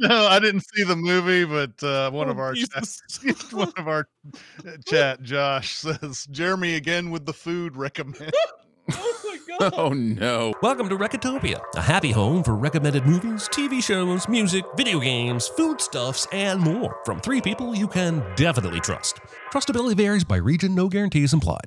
No, I didn't see the movie, but uh, one Oh, of our chat, one of our uh, chat, Josh says Jeremy again with the food recommend. Oh my god. Oh no. Welcome to Recotopia, a happy home for recommended movies, TV shows, music, video games, foodstuffs, and more from three people you can definitely trust. Trustability varies by region, no guarantees implied.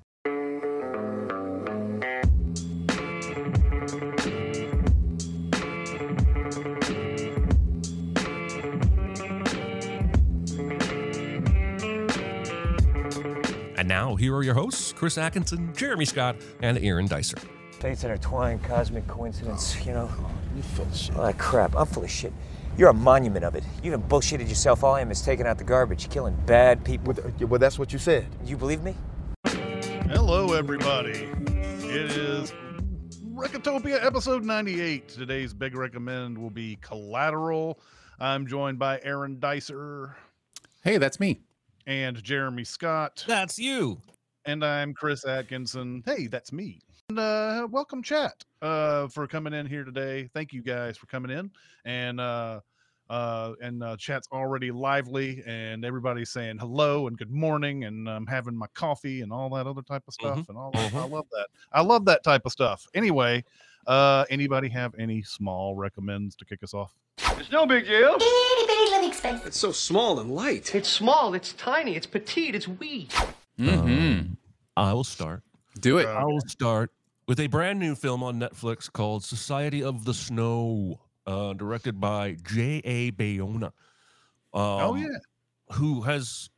And now, here are your hosts, Chris Atkinson, Jeremy Scott, and Aaron Dicer. Fates intertwined, cosmic coincidence, oh, you know? You full of shit. All that crap. I'm full of shit. You're a monument of it. You even bullshitted yourself. All I am is taking out the garbage, killing bad people. Uh, well, that's what you said. You believe me? Hello, everybody. It is Recotopia episode 98. Today's big recommend will be Collateral. I'm joined by Aaron Dicer Hey, that's me. And Jeremy Scott, That's you. and I'm Chris Atkinson. Hey, that's me. And uh, welcome, chat, uh, for coming in here today. Thank you guys for coming in. And uh, uh, and uh, chat's already lively, and everybody's saying hello and good morning, and I'm having my coffee and all that other type of stuff, and all that. I love that. I love that type of stuff. Anyway, uh, anybody have any small recommends to kick us off? It's no big deal. Itty bitty living space. It's so small and light. It's small, it's tiny, it's petite, it's wee. Mm-hmm. I will start. Do it. I will start with a brand new film on Netflix called Society of the Snow, uh, directed by J.A. Bayona. Um, oh yeah, Who has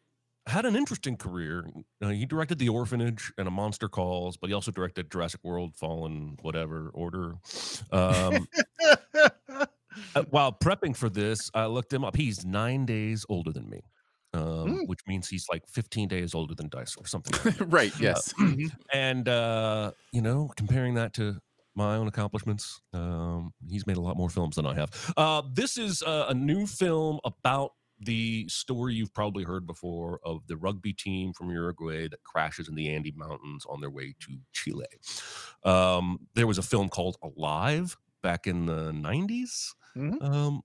had an interesting career. Uh, he directed The Orphanage and A Monster Calls, but he also directed Jurassic World, Fallen, whatever, Order. Um, uh, while prepping for this, I looked him up. He's nine days older than me. Um, Mm. which means he's like 15 days older than Dice or something. like right. Yes. and uh, you know, comparing that to my own accomplishments, um, he's made a lot more films than I have. Uh, this is uh, a new film about the story you've probably heard before of the rugby team from Uruguay that crashes in the Andes Mountains on their way to Chile. Um, there was a film called Alive back in the 90s. Mhm. Um,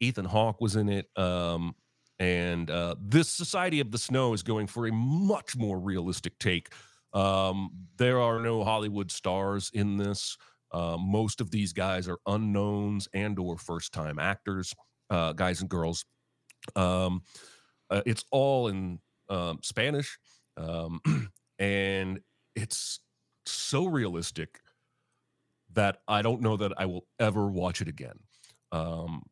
Ethan Hawke was in it. Um, and uh, this Society of the Snow is going for a much more realistic take. Um, there are no Hollywood stars in this. Uh, most of these guys are unknowns and or first time actors, uh, guys and girls. Um, uh, it's all in um, Spanish, um, and it's so realistic that I don't know that I will ever watch it again. Um,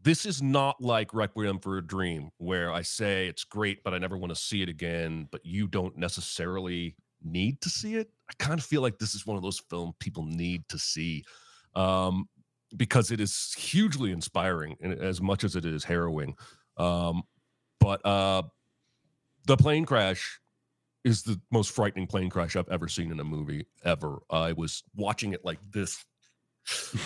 this is not like Requiem for a Dream, where I say it's great, but I never want to see it again. But you don't necessarily need to see it. I kind of feel like this is one of those film people need to see um, because it is hugely inspiring as much as it is harrowing. Um, but uh, the plane crash is the most frightening plane crash I've ever seen in a movie ever. I was watching it like this,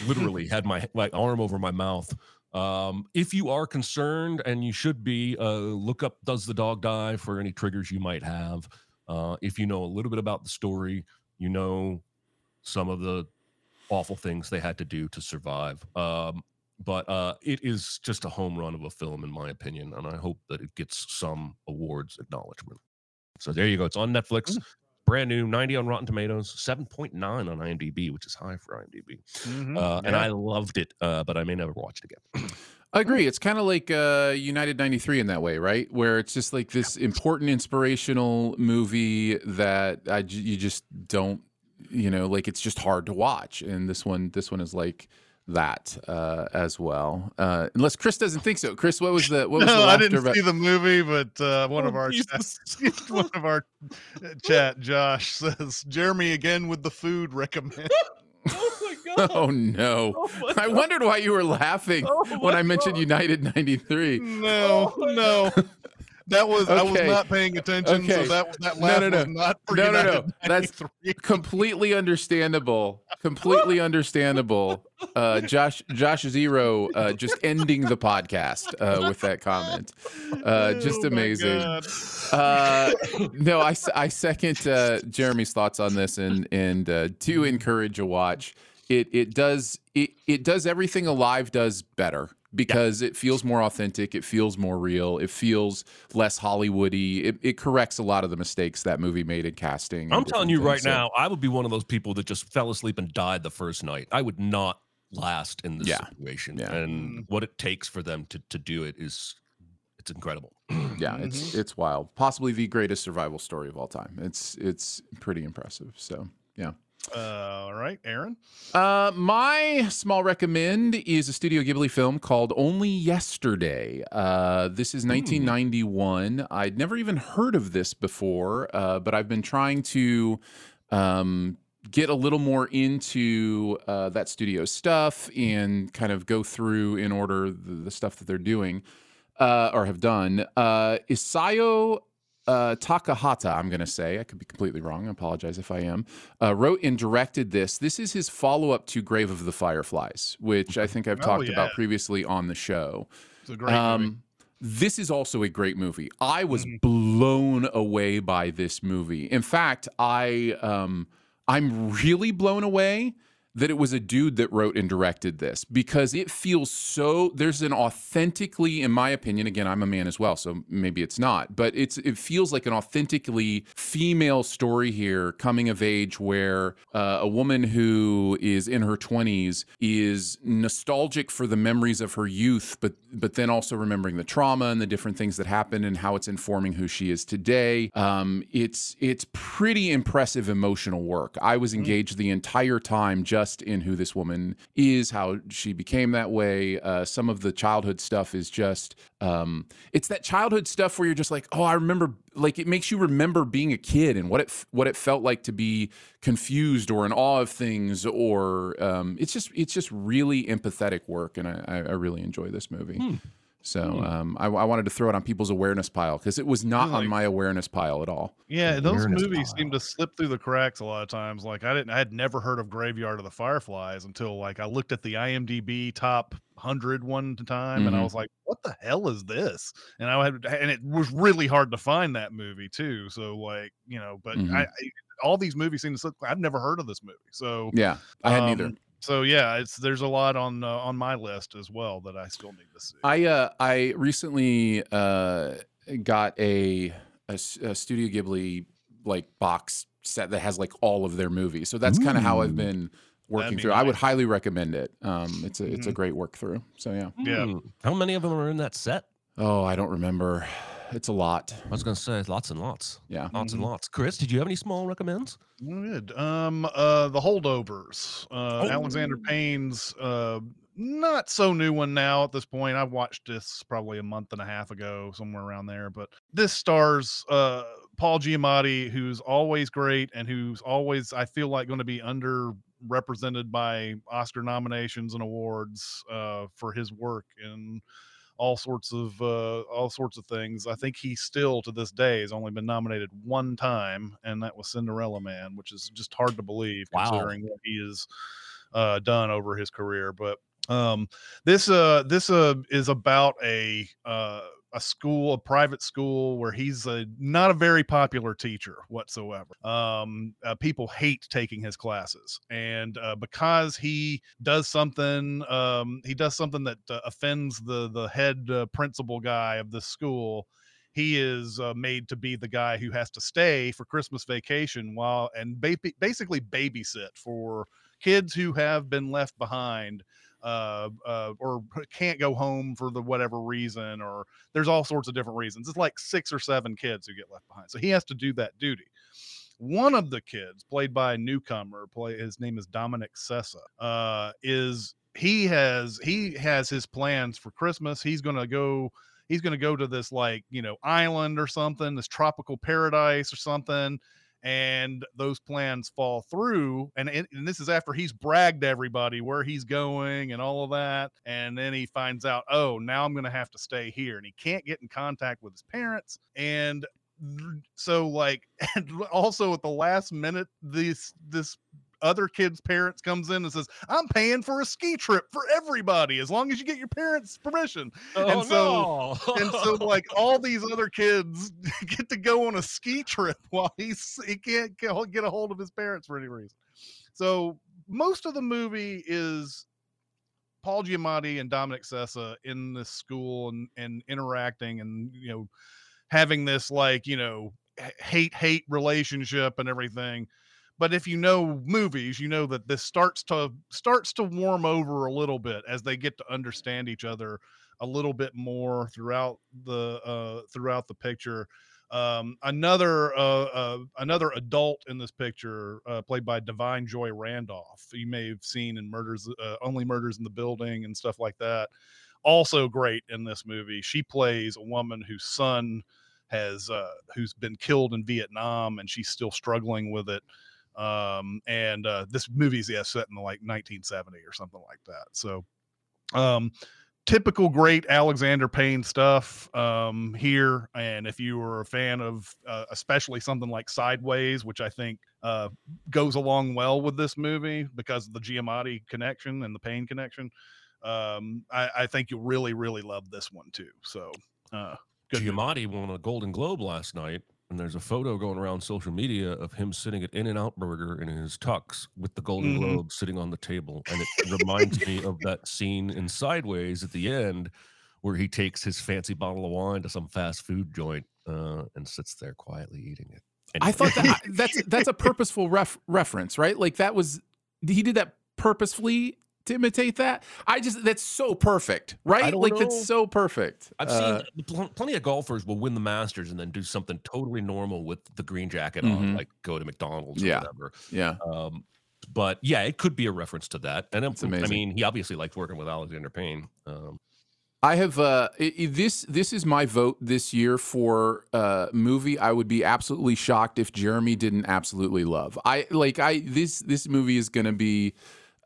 literally had my my arm over my mouth. Um, if you are concerned, and you should be, uh, look up "Does the dog die?" for any triggers you might have. Uh, if you know a little bit about the story, you know some of the awful things they had to do to survive. Um, but uh, it is just a home run of a film, in my opinion, and I hope that it gets some awards acknowledgement. So there you go. It's on Netflix. Brand new, 90 on Rotten Tomatoes, 7.9 on IMDb, which is high for IMDb. Mhm. Uh, And I loved it, uh, but I may never watch it again. I agree. It's kind of like uh, United 93 in that way, right? Where it's just like this important, inspirational movie that I you just don't, you know, like it's just hard to watch. And this one, this one is like that uh, as well. Uh, unless Chris doesn't think so. Chris, what was the what was the No, I didn't about? see the movie, but uh, one of Oh, our chat, one of our uh, chat, Josh says Jeremy again with the food recommend. oh my God. Oh no! Oh I wondered why you were laughing Oh when I mentioned God. United 93. No, Oh no, that was I was not paying attention. So Okay. that that No, laugh no, no. was not for No, no, no. That's completely understandable. Completely understandable. Uh, Josh Josh Zero uh, just ending the podcast uh, with that comment. Uh, just Oh amazing. Uh, no, I, I second uh, Jeremy's thoughts on this and and uh, do encourage a watch. It it does it it does everything Alive does better. Because it feels more authentic. It feels more real. It feels less Hollywoody. It, it corrects a lot of the mistakes that movie made in casting. I'm telling you things. right So- now, I would be one of those people that just fell asleep and died the first night. I would not last in this Yeah. situation. Yeah. And what it takes for them to to do it is it's incredible. yeah, it's Mm-hmm. it's wild. Possibly the greatest survival story of all time. It's it's pretty impressive. So yeah. Uh, all right, Aaron. Uh, my small recommend is a Studio Ghibli film called Only Yesterday. Uh, this is 1991. I'd never even heard of this before, uh, but I've been trying to um, get a little more into uh, that studio stuff and kind of go through in order the, the stuff that they're doing uh, or have done. Uh, Isayo uh, Takahata, I'm going to say, I could be completely wrong. I apologize if I am, uh, wrote and directed this. This is his follow up to Grave of the Fireflies, which I think I've Oh, talked about previously on the show. It's a great movie. Um, this is also a great movie. I was Mhm. blown away by this movie. In fact, I um, I'm really blown away that it was a dude that wrote and directed this because it feels so there's an authentically in my opinion again I'm a man as well so maybe it's not but it's it feels like an authentically female story here coming of age where uh, a woman who is in her 20s is nostalgic for the memories of her youth but but then also remembering the trauma and the different things that happened and how it's informing who she is today. Um, it's it's pretty impressive emotional work. I was engaged the entire time just in who this woman is how she became that way uh, some of the childhood stuff is just um, it's that childhood stuff where you're just like oh I remember like it makes you remember being a kid and what it what it felt like to be confused or in awe of things or um, it's just it's just really empathetic work and I, I I really enjoy this movie. So um, I, I wanted to throw it on people's awareness pile because it was not on my awareness pile at all. Yeah, those Awareness movies seem to slip through the cracks a lot of times. Like I didn't, I had never heard of Graveyard of the Fireflies until like I looked at the IMDb top hundred one time, and I Mhm. was like, "What the hell is this?" And I had, and it was really hard to find that movie too. So like, you know, but Mhm. I, I, all these movies seem to slip. I've never heard of this movie, so Yeah, I had neither. um, So yeah, it's there's a lot on uh, on my list as well that I still need to see. I uh, I recently uh, got a a Studio Ghibli like box set that has like all of their movies. So that's kind of how I've been working be through. I would highly recommend it. Um, it's a it's a Mhm. great work through. So yeah. Yeah. Hmm. How many of them are in that set? Oh, I don't remember. It's a lot. I was gonna say lots and lots. Yeah. Lots and lots. Chris, did you have any small recommends? Good. Um, uh, the holdovers. Uh, Alexander Oh. Payne's uh, not so new one now at this point. I watched this probably a month and a half ago, somewhere around there. But this stars uh Paul Giamatti, who's always great and who's always I feel like going to be underrepresented by Oscar nominations and awards uh, for his work in all sorts of uh, all sorts of things. I think he still to this day has only been nominated one time, and that was Cinderella Man, which is just hard to believe Wow. considering what he has uh, done over his career. But um, this uh, this uh, is about a uh, a school, a private school, where he's a, not a very popular teacher whatsoever. Um, uh, people hate taking his classes, and uh, because he does something, um, he does something that uh, offends the the head uh, principal guy of the school. He is uh, made to be the guy who has to stay for Christmas vacation while and ba- basically babysit for kids who have been left behind uh, uh, or can't go home for the whatever reason, or there's all sorts of different reasons. It's like six or seven kids who get left behind, so he has to do that duty. One of the kids, played by a newcomer, play his name is Dominic Sessa, uh, is he has he has his plans for Christmas. He's gonna go. He's gonna go to this like you know island or something, this tropical paradise or something, and those plans fall through and, and this is after he's bragged everybody where he's going and all of that and then he finds out oh now i'm going to have to stay here and he can't get in contact with his parents and so like and also at the last minute this this other kid's parents comes in and says i'm paying for a ski trip for everybody as long as you get your parents permission. Oh so- no! and so like all these other kids get to go on a ski trip while he's he can't get get a hold of his parents for any reason. So most of the movie is Paul Giamatti and Dominic Sessa in this school and and interacting and you know having this like you know hate hate relationship and everything but if you know movies you know that this starts to starts to warm over a little bit as they get to understand each other a little bit more throughout the uh throughout the picture. Um another uh, uh another adult in this picture uh played by Da'Vine Joy Randolph you may have seen in murders uh, only murders in the building and stuff like that also great in this movie. She plays a woman whose son has uh who's been killed in vietnam and she's still struggling with it um and uh this movie's yeah set in like 1970 or something like that so um typical great alexander payne stuff um here and if you were a fan of uh, especially something like sideways which i think uh goes along well with this movie because of the giamatti connection and the payne connection um i i think you'll really really love this one too so uh good movie. Giamatti won a Golden Globe last night, and there's a photo going around social media of him sitting at In-N-Out Burger in his tux with the Golden Mhm. Globe sitting on the table, and it reminds me of that scene in Sideways at the end where he takes his fancy bottle of wine to some fast food joint uh, and sits there quietly eating it. I thought that that's that's a purposeful ref, reference, right? Like that was he did that purposefully to imitate that. I just that's so perfect, right? Like know. that's so perfect. I've Uh, seen pl- plenty of golfers will win the Masters and then do something totally normal with the green jacket Mhm. on, like go to McDonald's Yeah. or whatever. yeah. Um, but yeah, it could be a reference to that. And It's I'm- I mean, he obviously liked working with Alexander Payne. Um, I have uh this this is my vote this year for uh movie I would be absolutely shocked if Jeremy didn't absolutely love. I like I this this movie is going to be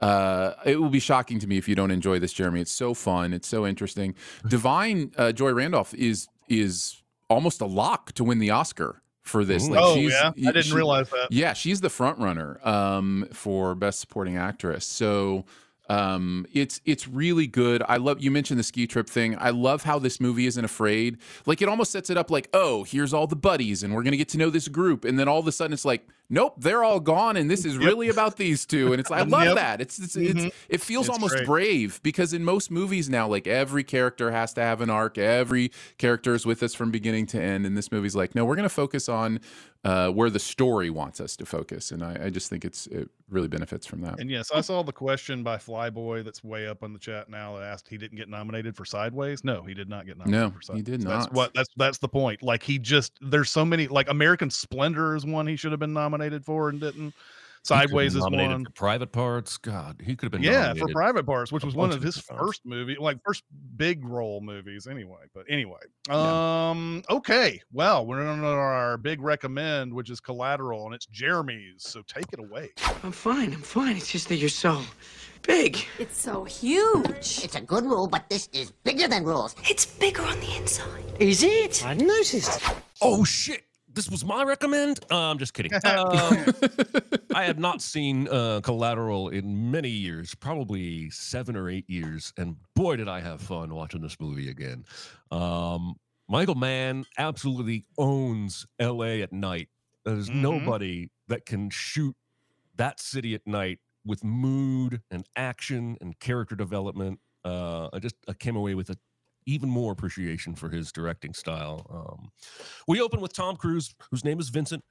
uh it will be shocking to me if you don't enjoy this Jeremy. It's so fun, it's so interesting. Da'Vine uh, Joy Randolph is is almost a lock to win the Oscar for this. Like oh she's yeah i didn't she- realize that yeah, she's the front runner um, for best supporting actress. So um, it's it's really good. I love you mentioned the ski trip thing. I love how this movie isn't afraid. Like it almost sets it up like, oh, here's all the buddies, and we're gonna get to know this group, and then all of a sudden it's like, nope, they're all gone, and this is really about these two. And it's I love Yep. that. It's it's, it's it feels It's almost great. brave because in most movies now, like every character has to have an arc. Every character is with us from beginning to end. And this movie's like, no, we're gonna focus on uh, where the story wants us to focus, and I, I just think it's it really benefits from that. And yes, I saw the question by Flyboy that's way up on the chat now that asked he didn't get nominated for Sideways. No, he did not get nominated No, for he Sideways. did That's not. what that's that's the point. Like he just there's so many like American Splendor is one he should have been nominated for and didn't. He could have Sideways is nominated one. for Private Parts. God, he could have been Yeah, for. Private Parts, which was one of of his different first movie, like first big role movies anyway. But anyway. Yeah. Um okay. Well, we're on our big recommend, which is collateral, and it's Jeremy's. So take it away. I'm fine, I'm fine. It's just that you're so big. It's so huge. It's a good rule, but this is bigger than rules. It's bigger on the inside. Is it? I noticed. Oh shit! This was my recommend. Uh, I'm just kidding. Um, I have not seen uh, Collateral in many years, probably seven or eight years, and boy, did I have fun watching this movie again. Um, Michael Mann absolutely owns L.A. at night. There's Mhm. nobody that can shoot that city at night with mood and action and character development. Uh, I just I came away with a even more appreciation for his directing style. Um, we open with Tom Cruise, whose name is Vincent.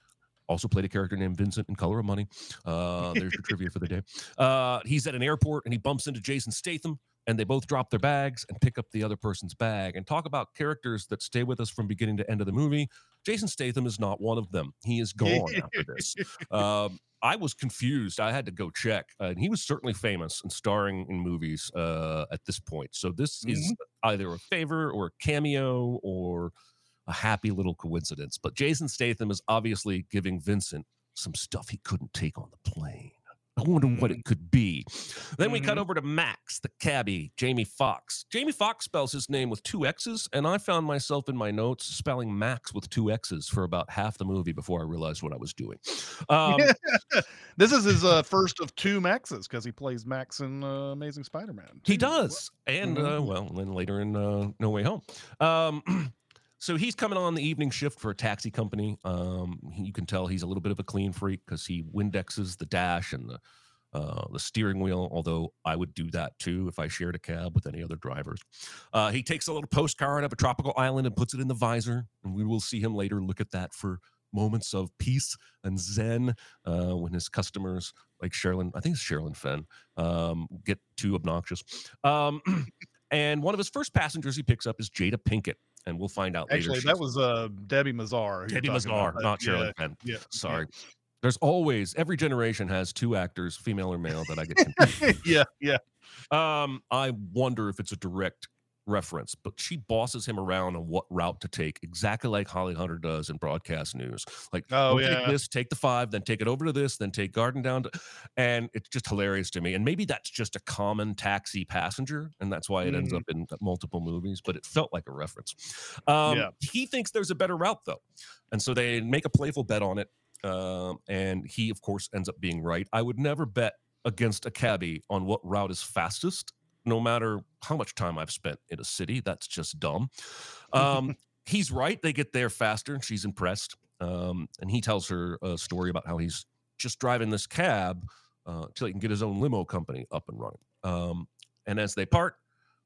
Also played a character named Vincent in Color of Money. Uh, there's your trivia for the day. Uh, he's at an airport and he bumps into Jason Statham, and they both drop their bags and pick up the other person's bag and talk about characters that stay with us from beginning to end of the movie. Jason Statham is not one of them. He is gone after this. Um, I was confused. I had to go check. Uh, and he was certainly famous and starring in movies uh, at this point. So this is either a favor or a cameo or a happy little coincidence. But Jason Statham is obviously giving Vincent some stuff he couldn't take on the plane. I wonder what it could be. Then we cut Mhm. over to Max, the cabbie, Jamie Foxx. Jamie Foxx spells his name with two X's, and I found myself in my notes spelling Max with two X's for about half the movie before I realized what I was doing. Um, this is his uh, first of two Maxes because he plays Max in uh, Amazing Spider-Man. He too. does, and uh, Mhm. well, then later in uh, No Way Home. Um, so he's coming on the evening shift for a taxi company. Um, he- you can tell he's a little bit of a clean freak because he Windexes the dash and the uh, the steering wheel, although I would do that too if I shared a cab with any other drivers. Uh, he takes a little postcard of a tropical island and puts it in the visor, and we will see him later look at that for moments of peace and zen uh, when his customers, like Sherilyn, I think it's Sherilyn Fenn, um, get too obnoxious. Um, and one of his first passengers he picks up is Jada Pinkett, and we'll find out later. Actually, later. that was uh, Debi Mazar. Debi. Mazar, not Sherilyn yeah, Fenn. Yeah. Sorry. There's always every generation has two actors, female or male, that I get yeah, yeah. Um, I wonder if it's a direct reference, but she bosses him around on what route to take, exactly like Holly Hunter does in broadcast news. Like, Oh, "Don't take this, take the five, then take it over to this, then take Garden down to, and it's just hilarious to me. And maybe that's just a common taxi passenger, and that's why it ends Mhm. up in multiple movies. But it felt like a reference. Um, Yeah. He thinks there's a better route though, and so they make a playful bet on it. Um, and he, of course, ends up being right. I would never bet against a cabbie on what route is fastest, no matter how much time I've spent in a city. That's just dumb. Um, he's right. They get there faster, and she's impressed. Um, and he tells her a story about how he's just driving this cab uh, till he can get his own limo company up and running. Um, and as they part,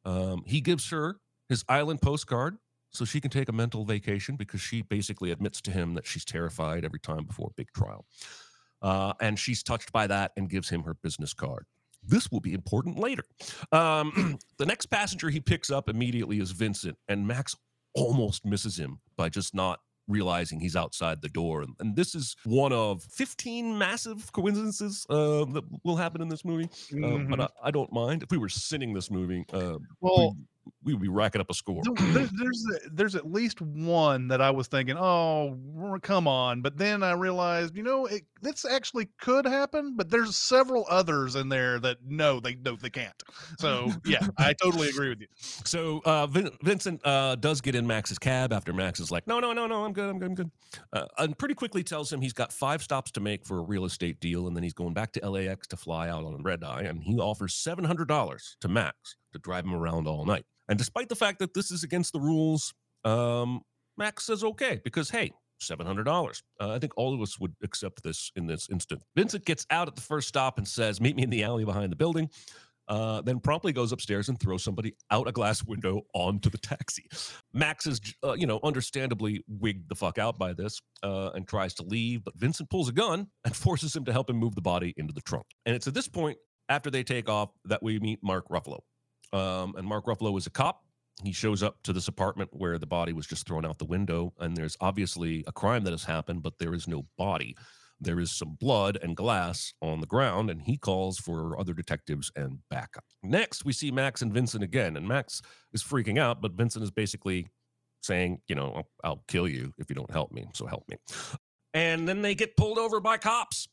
um, he gives her his island postcard so she can take a mental vacation because she basically admits to him that she's terrified every time before a big trial. Uh, and she's touched by that and gives him her business card. This will be important later. Um, the next passenger he picks up immediately is Vincent, and Max almost misses him by just not realizing he's outside the door. And, and this is one of 15 massive coincidences uh, that will happen in this movie. Uh, but. I, I don't mind. If we were sitting this movie, uh, Well, we, we would be racking up a score. there- there- there's there's at least one that I was thinking, oh, come on. But then I realized, you know, it, this actually could happen. But there's several others in there that no, they no, they can't. So yeah, I totally agree with you. So uh, Vin- Vincent uh, does get in Max's cab after Max is like, no, no, no, no, I'm good, I'm good, I'm good. Uh, and pretty quickly tells him he's got five stops to make for a real estate deal, and then he's going back to LAX to fly out on red eye, and he offers seven hundred dollars to Max to drive him around all night. And despite the fact that this is against the rules, um, Max says okay because hey. Seven hundred dollars. Uh, I think all of us would accept this in this instant. Vincent gets out at the first stop and says, "Meet me in the alley behind the building." uh, then promptly goes upstairs and throws somebody out a glass window onto the taxi. Max is, uh, you know, understandably wigged the fuck out by this uh, and tries to leave, but Vincent pulls a gun and forces him to help him move the body into the trunk. And it's at this point, after they take off, that we meet Mark Ruffalo. Um, and Mark Ruffalo is a cop. He shows up to this apartment where the body was just thrown out the window, and there's obviously a crime that has happened, but there is no body there is some blood and glass on the ground, and he calls for other detectives and backup. Next, we see Max and Vincent again, and Max is freaking out, but Vincent is basically saying, you know, I'll, I'll kill you if you don't help me, so help me. And then they get pulled over by cops.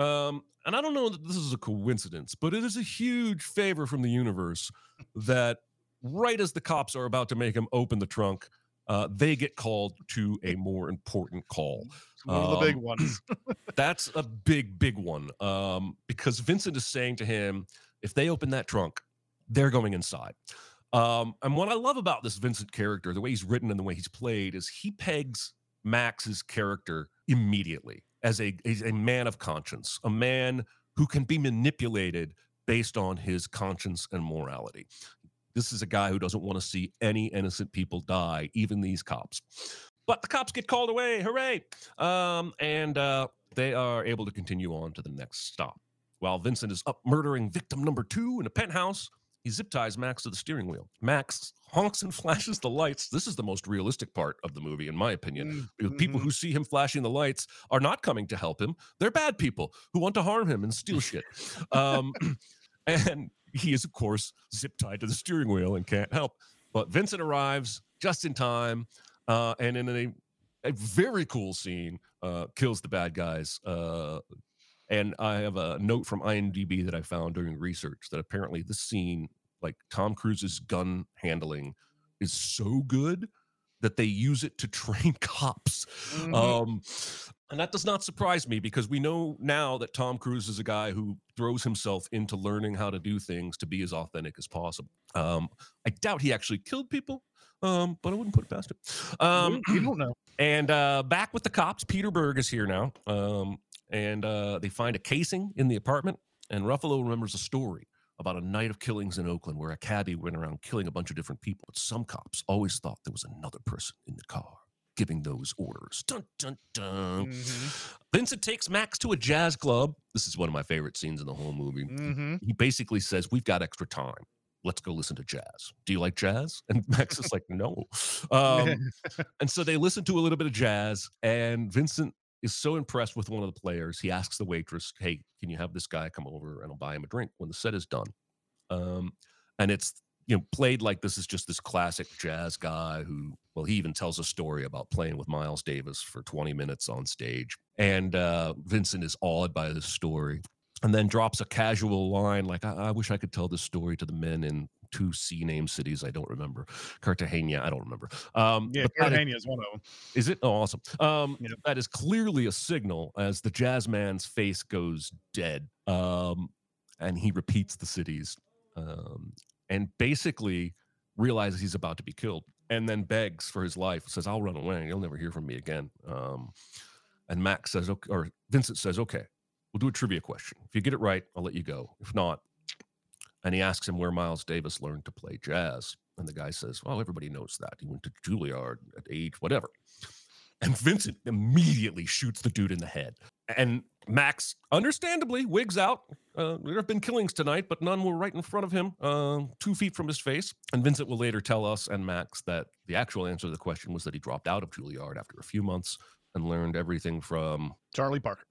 Um, and I don't know that this is a coincidence, but it is a huge favor from the universe that right as the cops are about to make him open the trunk, uh, they get called to a more important call. One of the big Um, ones. That's a big, big one. Um, because Vincent is saying to him, if they open that trunk, they're going inside. Um, and what I love about this Vincent character, the way he's written and the way he's played, is he pegs Max's character immediately as a, as a man of conscience, a man who can be manipulated based on his conscience and morality. This is a guy who doesn't want to see any innocent people die, even these cops. But the cops get called away. Hooray! Um, and uh, they are able to continue on to the next stop. While Vincent is up murdering victim number two in a penthouse, he zip ties Max to the steering wheel. Max honks and flashes the lights. This is the most realistic part of the movie, in my opinion. because People who see him flashing the lights are not coming to help him. They're bad people who want to harm him and steal shit. Um, and he is, of course, zip tied to the steering wheel and can't help. But Vincent arrives just in time uh, and in a, a very cool scene, uh, kills the bad guys. Uh, and I have a note from IMDb that I found during research that apparently this scene, like Tom Cruise's gun handling, is so good that they use it to train cops. Mhm. Um, and that does not surprise me because we know now that Tom Cruise is a guy who throws himself into learning how to do things to be as authentic as possible. Um, I doubt he actually killed people, um, but I wouldn't put it past him. Um, we don't know. and uh, back with the cops, Peter Berg is here now. Um, and uh, they find a casing in the apartment. And Ruffalo remembers a story about a night of killings in Oakland where a cabbie went around killing a bunch of different people. But some cops always thought there was another person in the car giving those orders. Dun, dun, dun. Mhm. Vincent takes Max to a jazz club. This is one of my favorite scenes in the whole movie. Mhm. He basically says, We've got extra time. Let's go listen to jazz. Do you like jazz? And Max is like, No. Um, and so they listen to a little bit of jazz, and Vincent is so impressed with one of the players. He asks the waitress, Hey, can you have this guy come over and I'll buy him a drink when the set is done? Um, and it's you know played like this is just this classic jazz guy who well he even tells a story about playing with miles davis for 20 minutes on stage and uh, vincent is awed by this story and then drops a casual line like I, I wish i could tell this story to the men in two c name cities i don't remember cartagena i don't remember um Yeah, but that is- Cartagena is one of them. is it? Oh, awesome. Um, Yep. that is clearly a signal as the jazz man's face goes dead. Um, and he repeats the cities um, and basically realizes he's about to be killed and then begs for his life, says, I'll run away. You'll never hear from me again. Um, and Max says, okay, or Vincent says, okay, we'll do a trivia question. If you get it right, I'll let you go. If not, and he asks him where Miles Davis learned to play jazz. And the guy says, Well, everybody knows that. He went to Juilliard at age whatever. And Vincent immediately shoots the dude in the head. And Max, understandably, wigs out. Uh, there have been killings tonight, but none were right in front of him, uh, two feet from his face. And Vincent will later tell us and Max that the actual answer to the question was that he dropped out of Juilliard after a few months and learned everything from Charlie Parker.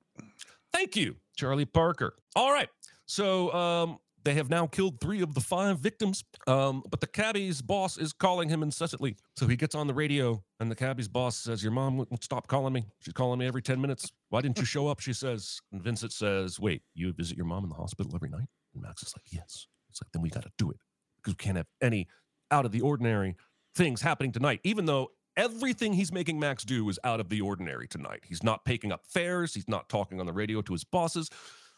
Thank you, Charlie Parker. All right. So um, they have now killed three of the five victims, um, but the cabbie's boss is calling him incessantly. So he gets on the radio, and the cabbie's boss says, Your mom won't stop calling me. She's calling me every 10 minutes. Why didn't you show up? She says. And Vincent says, Wait, you visit your mom in the hospital every night? And Max is like, Yes. It's like, Then we got to do it because we can't have any out of the ordinary things happening tonight, even though everything he's making Max do is out of the ordinary tonight. He's not picking up fares, he's not talking on the radio to his bosses.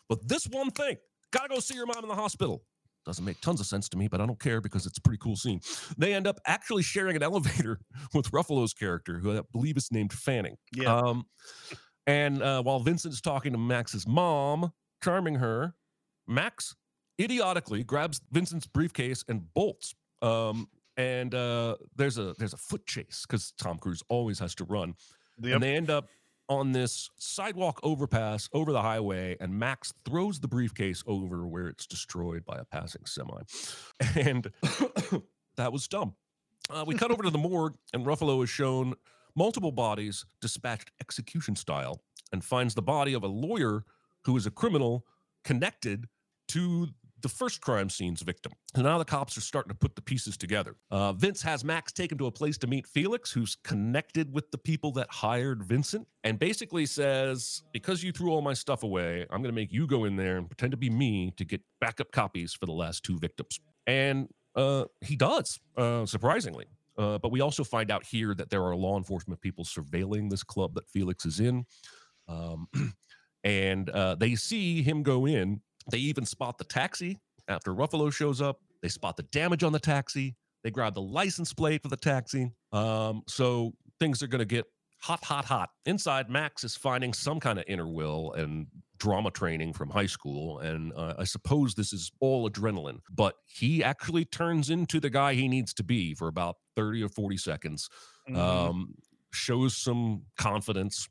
But this one thing, gotta go see your mom in the hospital. Doesn't make tons of sense to me, but I don't care because it's a pretty cool scene. They end up actually sharing an elevator with Ruffalo's character, who I believe is named Fanning. Yeah. Um, and uh, while Vincent is talking to Max's mom, charming her, Max idiotically grabs Vincent's briefcase and bolts. Um, and uh, there's a there's a foot chase because Tom Cruise always has to run, Yep. and they end up on this sidewalk overpass over the highway, and Max throws the briefcase over where it's destroyed by a passing semi, and that was dumb. Uh, we cut over to the morgue, and Ruffalo is shown multiple bodies dispatched execution style, and finds the body of a lawyer who is a criminal connected to the first crime scene's victim. So now the cops are starting to put the pieces together. Uh, Vince has Max taken to a place to meet Felix, who's connected with the people that hired Vincent, and basically says, Because you threw all my stuff away, I'm going to make you go in there and pretend to be me to get backup copies for the last two victims. And uh, he does, uh, surprisingly. Uh, but we also find out here that there are law enforcement people surveilling this club that Felix is in. Um, and uh, they see him go in. They even spot the taxi after Ruffalo shows up. They spot the damage on the taxi. They grab the license plate for the taxi. Um, so things are going to get hot, hot, hot. Inside, Max is finding some kind of inner will and drama training from high school. And uh, I suppose this is all adrenaline, but he actually turns into the guy he needs to be for about 30 or 40 seconds Mhm. um, shows some confidence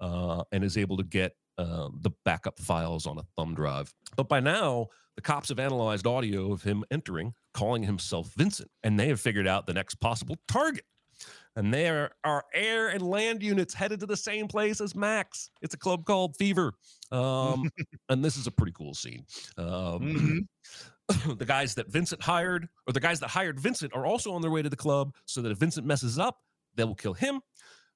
uh, and is able to get uh, the backup files on a thumb drive. But by now, the cops have analyzed audio of him entering, calling himself Vincent, and they have figured out the next possible target. And there are air and land units headed to the same place as Max. It's a club called Fever. Um, and this is a pretty cool scene. Um, Mhm. the guys that Vincent hired, or the guys that hired Vincent, are also on their way to the club so that if Vincent messes up, they will kill him.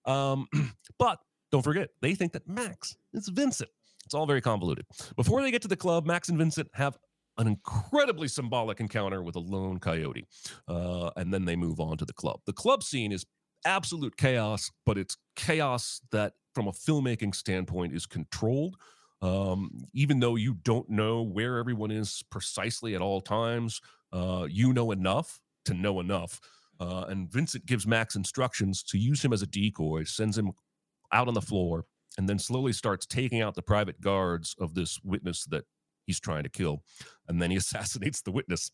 Um, but don't forget, they think that Max is Vincent. It's all very convoluted. Before they get to the club, Max and Vincent have an incredibly symbolic encounter with a lone coyote. Uh, and then they move on to the club. The club scene is absolute chaos, but it's chaos that, from a filmmaking standpoint, is controlled. Um, even though you don't know where everyone is precisely at all times, uh, you know enough to know enough. Uh, and Vincent gives Max instructions to use him as a decoy, sends him out on the floor, and then slowly starts taking out the private guards of this witness that he's trying to kill, and then he assassinates the witness.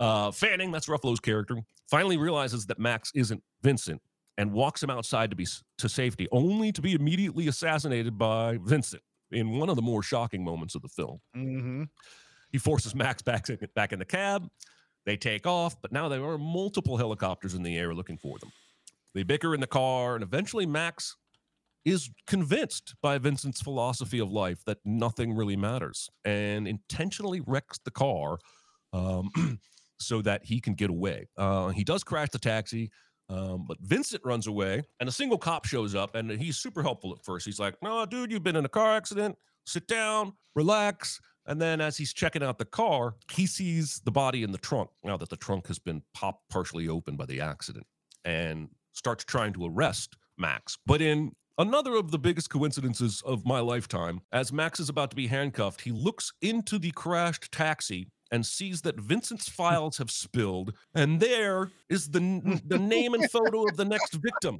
Uh, Fanning, that's Ruffalo's character, finally realizes that Max isn't Vincent and walks him outside to be to safety, only to be immediately assassinated by Vincent in one of the more shocking moments of the film. hmm He forces Max back in, back in the cab. They take off, but now there are multiple helicopters in the air looking for them. They bicker in the car, and eventually Max is convinced by Vincent's philosophy of life that nothing really matters and intentionally wrecks the car um, so that he can get away. Uh, he does crash the taxi, um, but Vincent runs away, and a single cop shows up, and he's super helpful at first. He's like, "No, dude, you've been in a car accident. Sit down, relax." And then, as he's checking out the car, he sees the body in the trunk. Now that the trunk has been popped partially open by the accident, and starts trying to arrest Max. But in another of the biggest coincidences of my lifetime, as Max is about to be handcuffed, he looks into the crashed taxi and sees that Vincent's files have spilled, and there is the the name and photo of the next victim.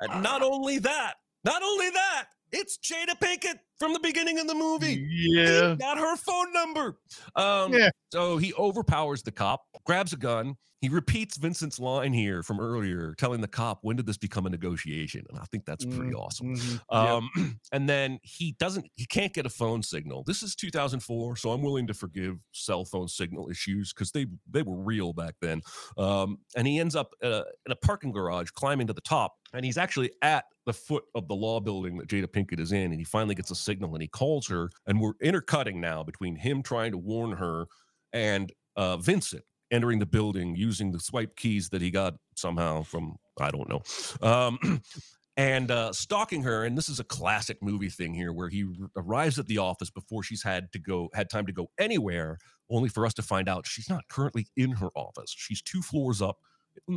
And not only that, not only that, it's Jada Pinkett from the beginning of the movie. Yeah. Got her phone number. Um, Yeah. So he overpowers the cop, grabs a gun. He repeats Vincent's line here from earlier, telling the cop, "When did this become a negotiation?" And I think that's pretty Mm, awesome. Um, and then he doesn't, he can't get a phone signal. This is 2004, so I'm willing to forgive cell phone signal issues because they they were real back then. Um, and he ends up uh, in a parking garage, climbing to the top, and he's actually at the foot of the law building that Jada Pinkett is in, and he finally gets a signal, and he calls her, and we're intercutting now between him trying to warn her and uh, Vincent entering the building using the swipe keys that he got somehow from I don't know. Um, and uh, stalking her. And this is a classic movie thing here, where he arrives at the office before she's had to go, had time to go anywhere, only for us to find out she's not currently in her office. She's two floors up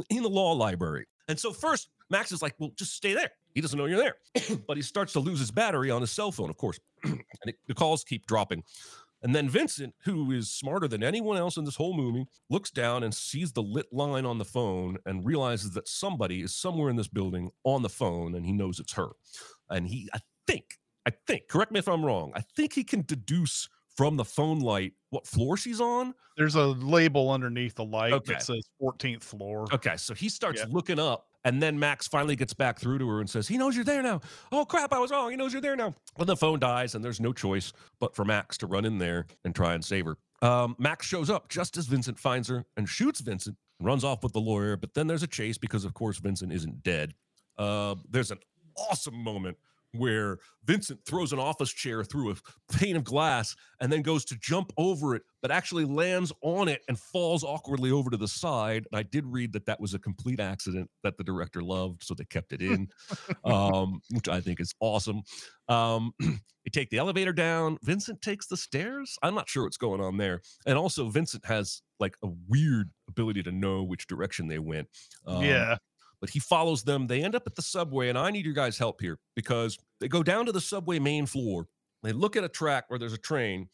in the law library. And so first, Max is like, "Well, just stay there." He doesn't know you're there, but he starts to lose his battery on his cell phone, of course, and it, the calls keep dropping. And then Vincent, who is smarter than anyone else in this whole movie, looks down and sees the lit line on the phone and realizes that somebody is somewhere in this building on the phone and he knows it's her. And he, I think, I think, correct me if I'm wrong, I think he can deduce from the phone light what floor she's on. There's a label underneath the light Okay. that says 14th floor. Okay, so he starts Yeah. looking up, and then Max finally gets back through to her and says, He knows you're there now. Oh, crap, I was wrong. He knows you're there now. And the phone dies, and there's no choice but for Max to run in there and try and save her. Um, Max shows up just as Vincent finds her and shoots Vincent and runs off with the lawyer. But then there's a chase because, of course, Vincent isn't dead. Uh, there's an awesome moment where Vincent throws an office chair through a pane of glass and then goes to jump over it, but actually lands on it and falls awkwardly over to the side. And I did read that that was a complete accident that the director loved, so they kept it in, um, which I think is awesome. Um, they take the elevator down. Vincent takes the stairs. I'm not sure what's going on there. And also, Vincent has like a weird ability to know which direction they went. Um, yeah. But he follows them. They end up at the subway, and I need your guys' help here because they go down to the subway main floor. They look at a track where there's a train,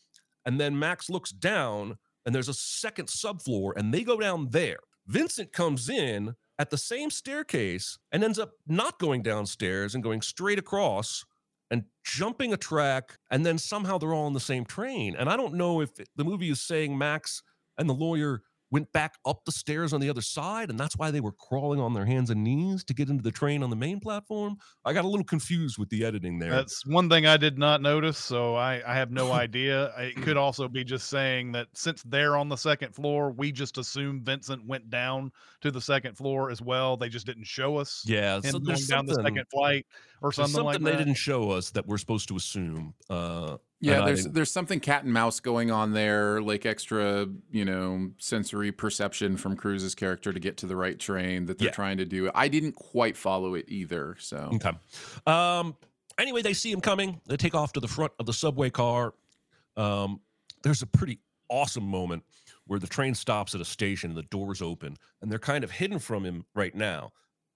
and then Max looks down, and there's a second subfloor, and they go down there. Vincent comes in at the same staircase and ends up not going downstairs and going straight across and jumping a track, and then somehow they're all on the same train. And I don't know if the movie is saying Max and the lawyer went back up the stairs on the other side, and that's why they were crawling on their hands and knees to get into the train on the main platform. I got a little confused with the editing there. That's one thing I did not notice, so I, I have no idea. It could also be just saying that since they're on the second floor, we just assume Vincent went down to the second floor as well. They just didn't show us yeah, him so going down the second flight or something, something like they didn't show us that we're supposed to assume. Uh, Yeah, there's there's something cat and mouse going on there, like extra, you know, sensory perception from Cruise's character to get to the right train that they're Yeah. trying to do. I didn't quite follow it either, so Okay. Um. Anyway, they see him coming. They take off to the front of the subway car. Um. There's a pretty awesome moment where the train stops at a station and the doors open, and they're kind of hidden from him right now.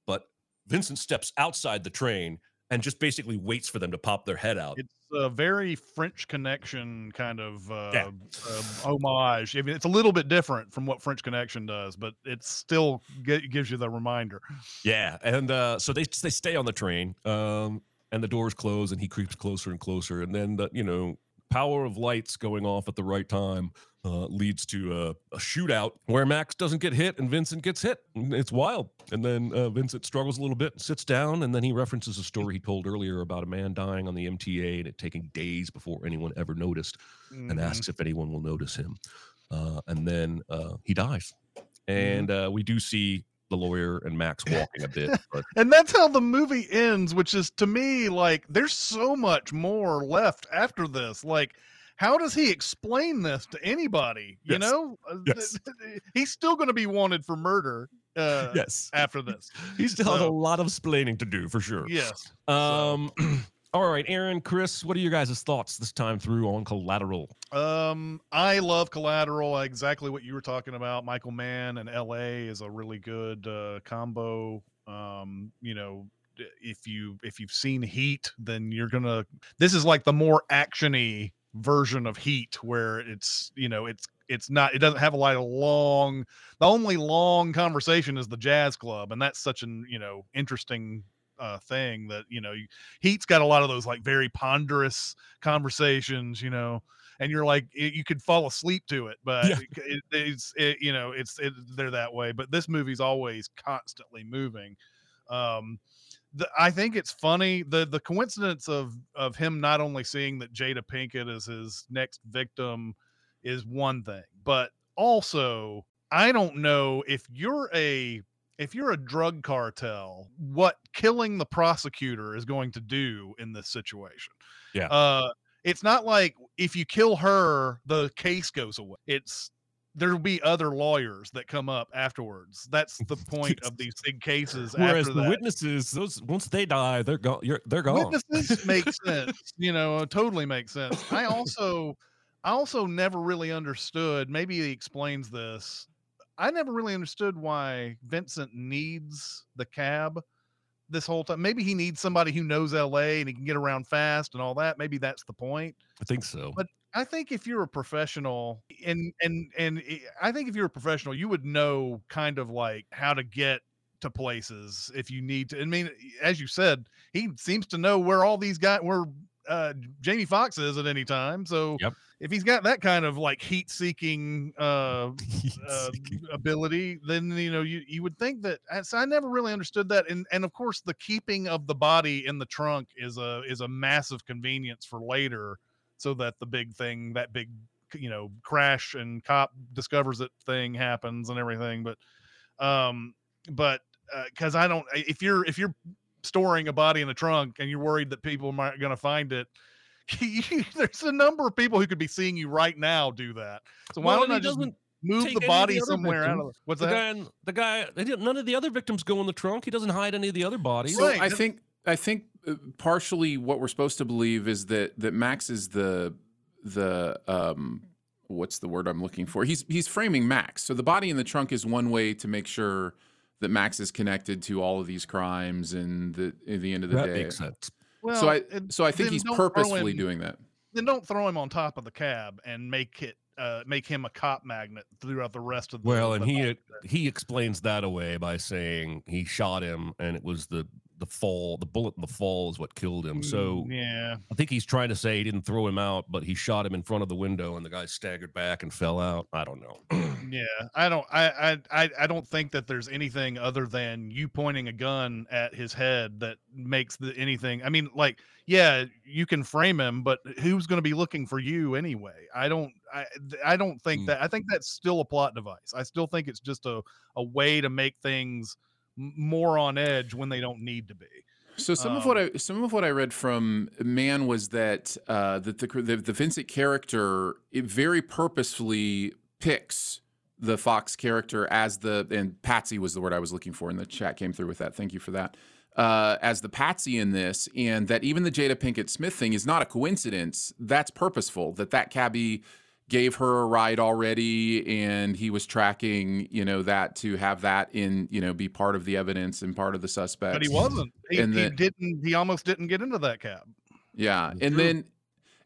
But Vincent steps outside the train and just basically waits for them to pop their head out. It's a very French Connection kind of uh, Yeah. uh, homage. I mean, it's a little bit different from what French Connection does, but it still g- gives you the reminder. Yeah, and uh, so they they stay on the train, um, and the doors close, and he creeps closer and closer, and then the, you know power of lights going off at the right time uh, leads to a, a shootout where Max doesn't get hit and Vincent gets hit. It's wild. And then uh, Vincent struggles a little bit, sits down, and then he references a story he told earlier about a man dying on the MTA and it taking days before anyone ever noticed, and Mhm. asks if anyone will notice him. Uh, and then uh, he dies. And uh, we do see the lawyer and Max walking a bit, but and that's how the movie ends which is to me like there's so much more left after this like how does he explain this to anybody you Yes. know Uh, Yes. he's still going to be wanted for murder uh yes, after this he still has a lot of splaining to do for sure. yes Um, all right, Aaron, Chris, what are your guys' thoughts this time through on Collateral? Um, I love Collateral. Exactly what you were talking about. Michael Mann and L.A. is a really good uh, combo. Um, you know, if you if you've seen Heat, then you're gonna. This is like the more actiony version of Heat, where it's you know it's it's not it doesn't have a lot of long. The only long conversation is the jazz club, and that's such an you know interesting uh thing that you know Heat's got a lot of those like very ponderous conversations, you know and you're like it, you could fall asleep to it but Yeah. it, it- it's it, you know it's it, they're that way but this movie's always constantly moving um the, I think it's funny the the coincidence of of him not only seeing that Jada Pinkett is his next victim is one thing, but also I don't know if you're a if you're a drug cartel, what killing the prosecutor is going to do in this situation. Yeah. Uh it's not like if you kill her, the case goes away. It's there'll be other lawyers that come up afterwards. That's the point of these big cases. Whereas the that. witnesses, those once they die, they're gone. You're, they're gone. Witnesses make sense, you know, totally makes sense. I also, I also never really understood. Maybe he explains this. I never really understood why Vincent needs the cab this whole time. Maybe he needs somebody who knows LA and he can get around fast and all that. Maybe that's the point. I think so. But I think if you're a professional and and and i- I think if you're a professional, you would know kind of like how to get to places if you need to. I mean, as you said, he seems to know where all these guys where uh Jamie Foxx is at any time. So Yep. if he's got that kind of like heat seeking uh uh, ability, then you know you you would think that. So I never really understood that, and and of course the keeping of the body in the trunk is a is a massive convenience for later, so that the big thing, that big you know crash and cop discovers it thing happens and everything. But um, but because I don't, if you're if you're storing a body in the trunk and you're worried that people might going to find it. there's a number of people who could be seeing you right now do that. So why Well, don't and I just doesn't move the body the other somewhere out of the, what's the that? guy, and- the guy, they didn't, none of the other victims go in the trunk. He doesn't hide any of the other bodies. So Right, I think I think uh, partially what we're supposed to believe is that that Max is the the um what's the word I'm looking for? He's he's framing Max. So the body in the trunk is one way to make sure that Max is connected to all of these crimes and that at the end of the that day. makes sense. well, so I so I think he's purposefully him- doing that. Then don't throw him on top of the cab and make it uh, make him a cop magnet throughout the rest of the. Well, and he night. he explains that away by saying he shot him, and it was the the fall, the bullet in the fall is what killed him. So yeah, I think he's trying to say he didn't throw him out, but he shot him in front of the window, and the guy staggered back and fell out. I don't know. yeah. I don't. I, I I don't think that there's anything other than you pointing a gun at his head that makes the anything. I mean, like, yeah, you can frame him, but who's going to be looking for you anyway? I don't. I I don't think Mm. that. I think that's still a plot device. I still think it's just a a way to make things more on edge when they don't need to be. So some of what Um, I some of what I read from Mann was that uh, that the, the the Vincent character it very purposefully picks the Foxx character as the and Patsy was the word I was looking for, and the chat came through with that. Thank you for that. Uh, as the Patsy in this, and that even the Jada Pinkett Smith thing is not a coincidence. That's purposeful. That that cabbie gave her a ride already, and he was tracking, you know, that to have that in, you know, be part of the evidence and part of the suspect. But he wasn't. He, And he didn't. He almost didn't get into that cab. Yeah, That's and true. then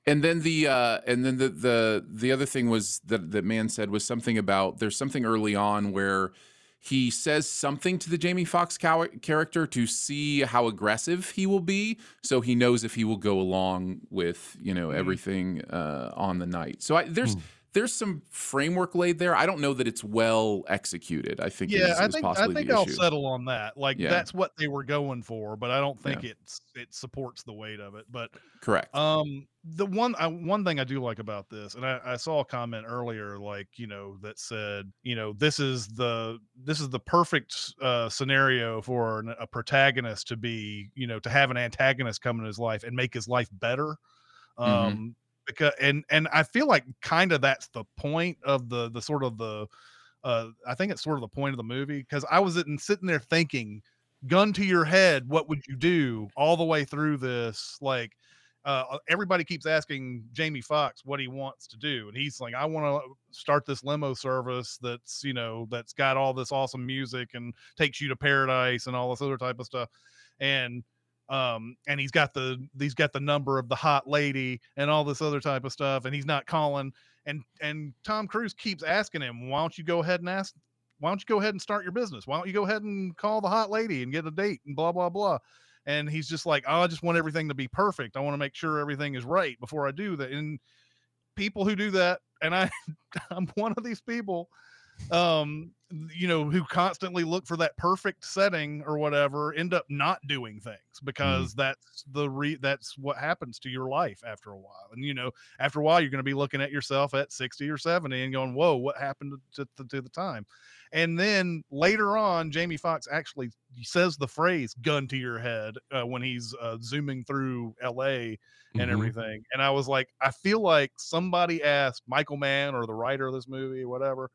and then the uh and then the the the other thing was that that Mann said was something about there's something early on where he says something to the Jamie Foxx cow- character to see how aggressive he will be, so he knows if he will go along with you know Mm-hmm. everything uh, on the night. So I, there's Hmm. There's some framework laid there. I don't know that it's well executed. I think yeah, is, I think I think I'll issue. settle on that. Like Yeah. that's what they were going for, but I don't think it's it supports the weight of it. But Correct. um, the one I, one thing I do like about this, and I, I saw a comment earlier, like you know that said, you know, this is the this is the perfect uh, scenario for an, a protagonist to be, you know, to have an antagonist come in his life and make his life better. Um, Mhm. Because and and I feel like kind of that's the point of the the sort of the uh I think it's sort of the point of the movie because I was sitting sitting there thinking, gun to your head, what would you do all the way through this? Like uh everybody keeps asking Jamie Foxx what he wants to do, and he's like, I want to start this limo service that's you know that's got all this awesome music and takes you to paradise and all this other type of stuff. And um and he's got the he's got the number of the hot lady and all this other type of stuff and he's not calling and and tom cruise keeps asking him why don't you go ahead and ask why don't you go ahead and start your business? Why don't you go ahead and call the hot lady and get a date and blah blah blah? And he's just like oh, i just want everything to be perfect. I want to make sure everything is right before i do that. And people who do that and i i'm one of these people um you know who constantly look for that perfect setting or whatever end up not doing things because that's the re that's what happens to your life after a while. And you know after a while you're going to be looking at yourself at 60 or 70 and going whoa what happened to, to, to the time? And then later on jamie Foxx actually says the phrase gun to your head uh, when he's uh, zooming through la and Mhm. everything. And i was like i feel like somebody asked michael mann or the writer of this movie whatever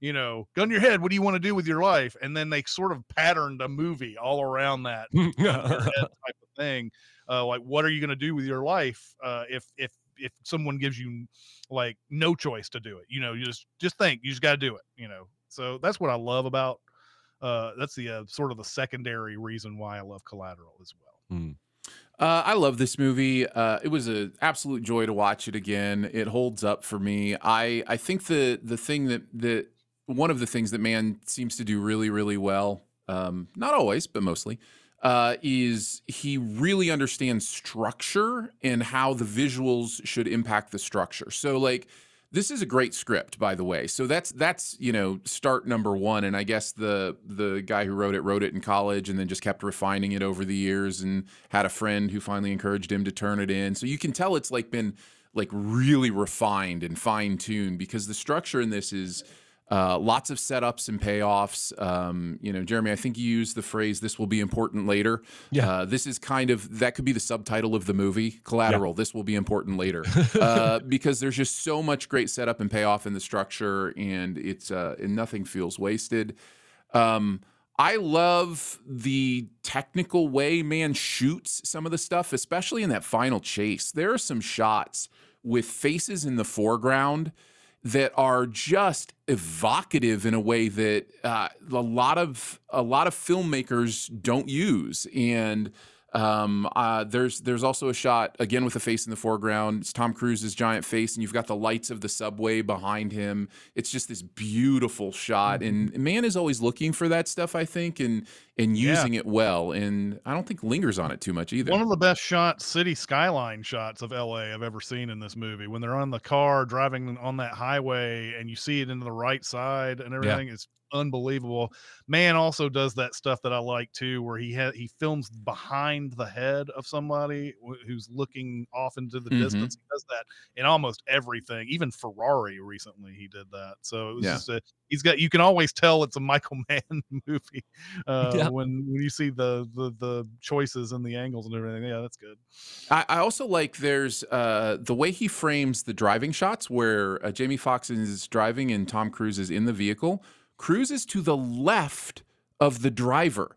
you know, gun your head. What do you want to do with your life? And then they sort of patterned a movie all around that gun to your head type of thing. Uh, like, what are you going to do with your life uh, if if if someone gives you like no choice to do it? You know, you just just think you just got to do it. You know, so that's what I love about. Uh, that's the uh, sort of the secondary reason why I love Collateral as well. Mm. Uh, I love this movie. Uh, it was an absolute joy to watch it again. It holds up for me. I I think the the thing that that one of the things that Mann seems to do really really well, um, not always but mostly, uh, is he really understands structure and how the visuals should impact the structure. So like this is a great script by the way. So that's that's you know start number one. And i guess the the guy who wrote it wrote it in college and then just kept refining it over the years and had a friend who finally encouraged him to turn it in. So you can tell it's like been like really refined and fine-tuned because the structure in this is uh, lots of setups and payoffs. Um, you know, Jeremy, I think you used the phrase "this will be important later." Yeah. uh, this is kind of that could be the subtitle of the movie, Collateral. This will be important later, uh, because there's just so much great setup and payoff in the structure, and it's uh, and nothing feels wasted. Um, I love the technical way Mann shoots some of the stuff, especially in that final chase. There are some shots with faces in the foreground that are just evocative in a way that uh, a lot of a lot of filmmakers don't use. And um, uh, there's there's also a shot again with a face in the foreground. It's Tom Cruise's giant face, and you've got the lights of the subway behind him. It's just this beautiful shot, and Mann is always looking for that stuff. I think, and and Yeah. using it well, and I don't think lingers on it too much either. One of the best shot city skyline shots of LA I've ever seen in this movie. When they're on the car driving on that highway and you see it into the right side and everything is unbelievable. Mann also does that stuff that I like too, where he ha- he films behind the head of somebody wh- who's looking off into the Mhm. distance. He does that in almost everything. Even Ferrari recently he did that. So it was Yeah. just a he's got you can always tell it's a Michael Mann movie uh, Yeah. when when you see the, the the choices and the angles and everything. Yeah, that's good. I, I also like there's uh, the way he frames the driving shots where uh, Jamie Foxx is driving and Tom Cruise is in the vehicle. Cruise is to the left of the driver.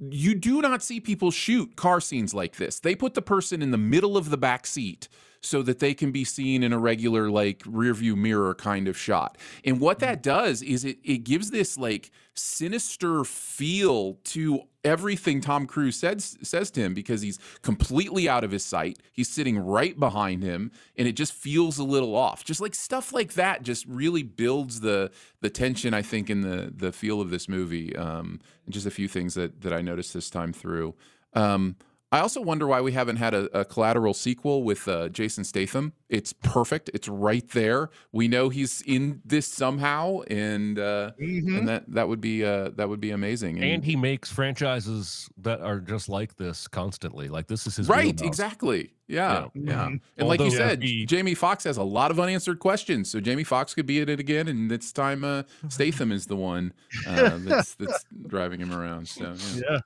You do not see people shoot car scenes like this. They put the person in the middle of the back seat so that they can be seen in a regular like rear view mirror kind of shot. And what that does is it it gives this like sinister feel to everything Tom Cruise says says to him because he's completely out of his sight. He's sitting right behind him and it just feels a little off. Just like stuff like that just really builds the the tension I think in the the feel of this movie. Um just a few things that that I noticed this time through. Um I also wonder why we haven't had a, a collateral sequel with uh, Jason Statham. It's perfect. It's right there. We know he's in this somehow, and uh, Mhm. and that that would be uh, that would be amazing. And he makes franchises that are just like this constantly. Like this is his right, wheelhouse. exactly. Yeah, Yeah. yeah. Mhm. And like you Although said, he- Jamie Foxx has a lot of unanswered questions. So Jamie Foxx could be in it again, and this time uh, Statham is the one uh, that's that's driving him around. So yeah. Yeah.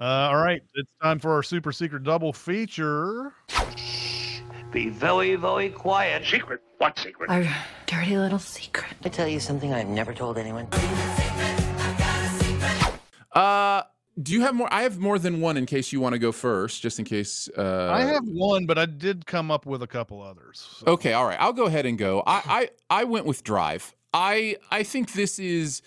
Uh, all right, it's time for our super secret double feature. Be very, very quiet. Secret? What secret? Our dirty little secret. I tell you something I've never told anyone. Uh, do you have more? I have more than one in case you want to go first, just in case. Uh, I have one, but I did come up with a couple others. so- Okay, all right. I'll go ahead and go. I I, I went with Drive. I I think this is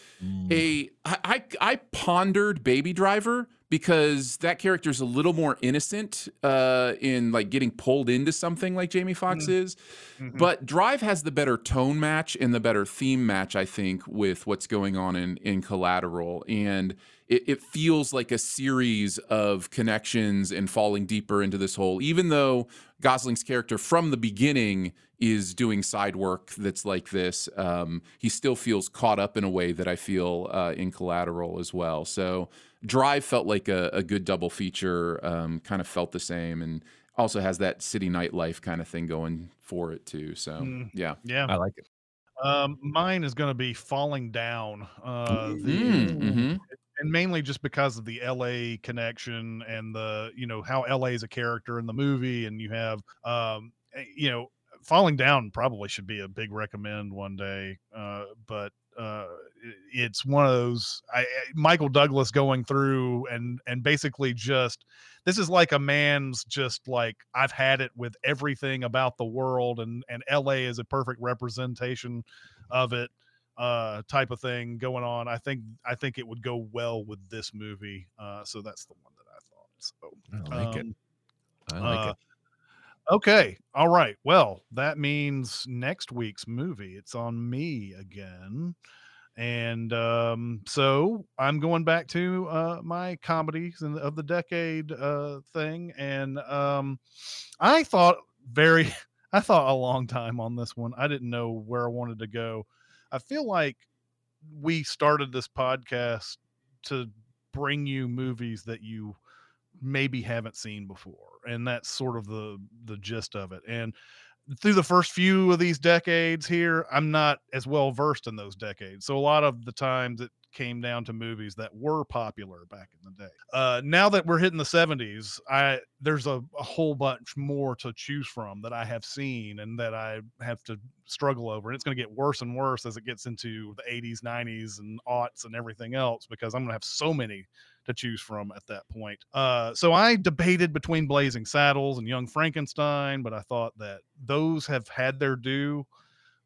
a I, I I pondered Baby Driver because that character is a little more innocent uh, in like getting pulled into something like Jamie Foxx is. But Drive has the better tone match and the better theme match, I think, with what's going on in in Collateral, and it, it feels like a series of connections and falling deeper into this whole. Even though Gosling's character from the beginning is doing side work that's like this, um, he still feels caught up in a way that I feel uh, in Collateral as well. So Drive felt like a, a good double feature, um, kind of felt the same, and also has that city nightlife kind of thing going for it too. So Mm. yeah. Yeah. I like it. Um, mine is going to be falling down. Uh, the, Mm, mhm. and mainly just because of the LA connection and the you know how LA is a character in the movie, and you have um, eh, you know, falling down probably should be a big recommend one day. Uh, but uh, it's one of those I, Michael Douglas going through and and basically just this is like a man's just like I've had it with everything about the world and and LA is a perfect representation of it uh type of thing going on i think i think it would go well with this movie uh so that's the one that i thought so I like it. um, I like uh, it. Okay. All right. Well, that means next week's movie. It's on me again. And um, so I'm going back to uh, my comedies of the decade uh, thing. And um, I thought very, I thought a long time on this one. I didn't know where I wanted to go. I feel like we started this podcast to bring you movies that you maybe haven't seen before and that's sort of the the gist of it and through the first few of these decades here i'm not as well versed in those decades so a lot of the times it came down to movies that were popular back in the day. Uh now that we're hitting the 70s i there's a, a whole bunch more to choose from that i have seen and that i have to struggle over and it's going to get worse and worse as it gets into the 80s 90s and aughts and everything else because i'm going to have so many to choose from at that point. Uh, so I debated between Blazing Saddles and Young Frankenstein, but I thought that those have had their due.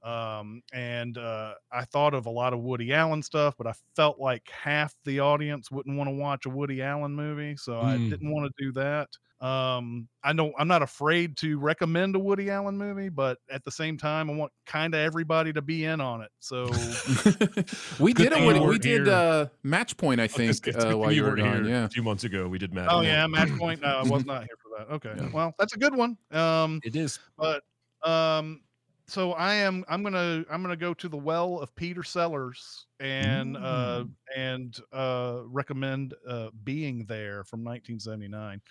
Um, and uh, I thought of a lot of Woody Allen stuff, but I felt like half the audience wouldn't want to watch a Woody Allen movie, so I Mm. didn't want to do that. Um, I don't. I'm not afraid to recommend a Woody Allen movie, but at the same time, I want kind of everybody to be in on it. So we did a thing we, you we weren't did uh, match point, I think, uh, while thing you were gone. here Yeah. a few months ago. We did Mad Oh yeah, match point. No, I was not here for that. Okay, well, that's a good one. Um, It is. but um, so I am. I'm gonna. I'm gonna go to the well of Peter Sellers and uh and uh recommend uh being there from 1979.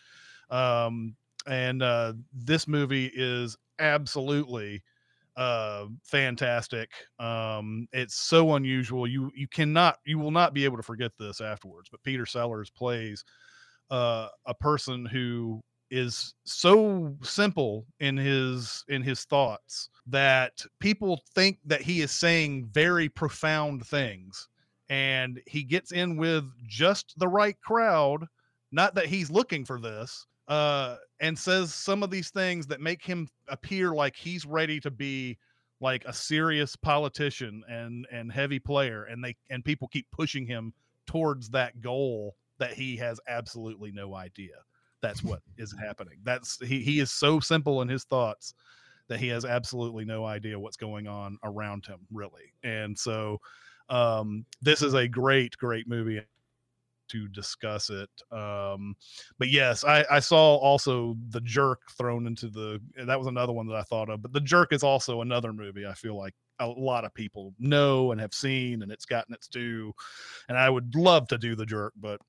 Um, and uh, this movie is absolutely uh fantastic um it's so unusual you you cannot you will not be able to forget this afterwards but peter sellers plays uh a person who is so simple in his in his thoughts that people think that he is saying very profound things and he gets in with just the right crowd not that he's looking for this uh, and says some of these things that make him appear like he's ready to be like a serious politician and and heavy player, and they and people keep pushing him towards that goal that he has absolutely no idea that's what is happening. That's he he is so simple in his thoughts that he has absolutely no idea what's going on around him really. And so um this is a great great movie to discuss it. Um, but yes, I, I saw also the jerk thrown into the that was another one that I thought of. But the jerk is also another movie I feel like a lot of people know and have seen and it's gotten its due. And I would love to do the jerk, but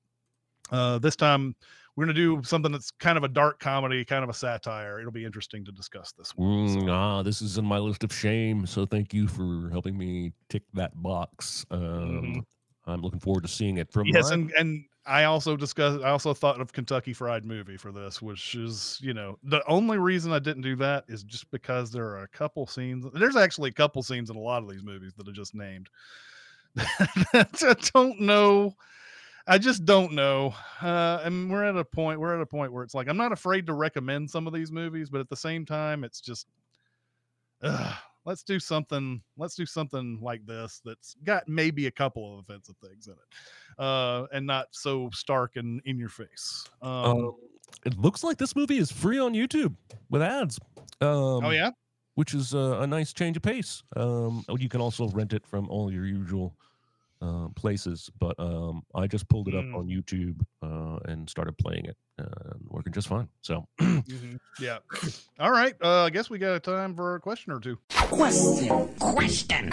uh this time we're going to do something that's kind of a dark comedy, kind of a satire. It'll be interesting to discuss this one. Mm, ah, this is in my list of shame. So thank you for helping me tick that box. Um, Mhm. I'm looking forward to seeing it. From Yes, my- and and I also discussed. I also thought of Kentucky Fried Movie for this, which is you know the only reason I didn't do that is just because there are a couple scenes. There's actually a couple scenes in a lot of these movies that are just named. that I don't know. I just don't know. Uh, and we're at a point. We're at a point where it's like I'm not afraid to recommend some of these movies, but at the same time, it's just. ugh, let's do something. Let's do something like this that's got maybe a couple of offensive things in it uh, and not so stark and in your face. Um, Um, it looks like this movie is free on YouTube with ads. Um, oh yeah, which is uh, a nice change of pace. Um, oh, you can also rent it from all your usual uh, places, but um, I just pulled it up Mm. on YouTube uh, and started playing it, uh, working just fine. So, Mhm. yeah. All right. Uh, I guess we got a time for a question or two. Question. Question.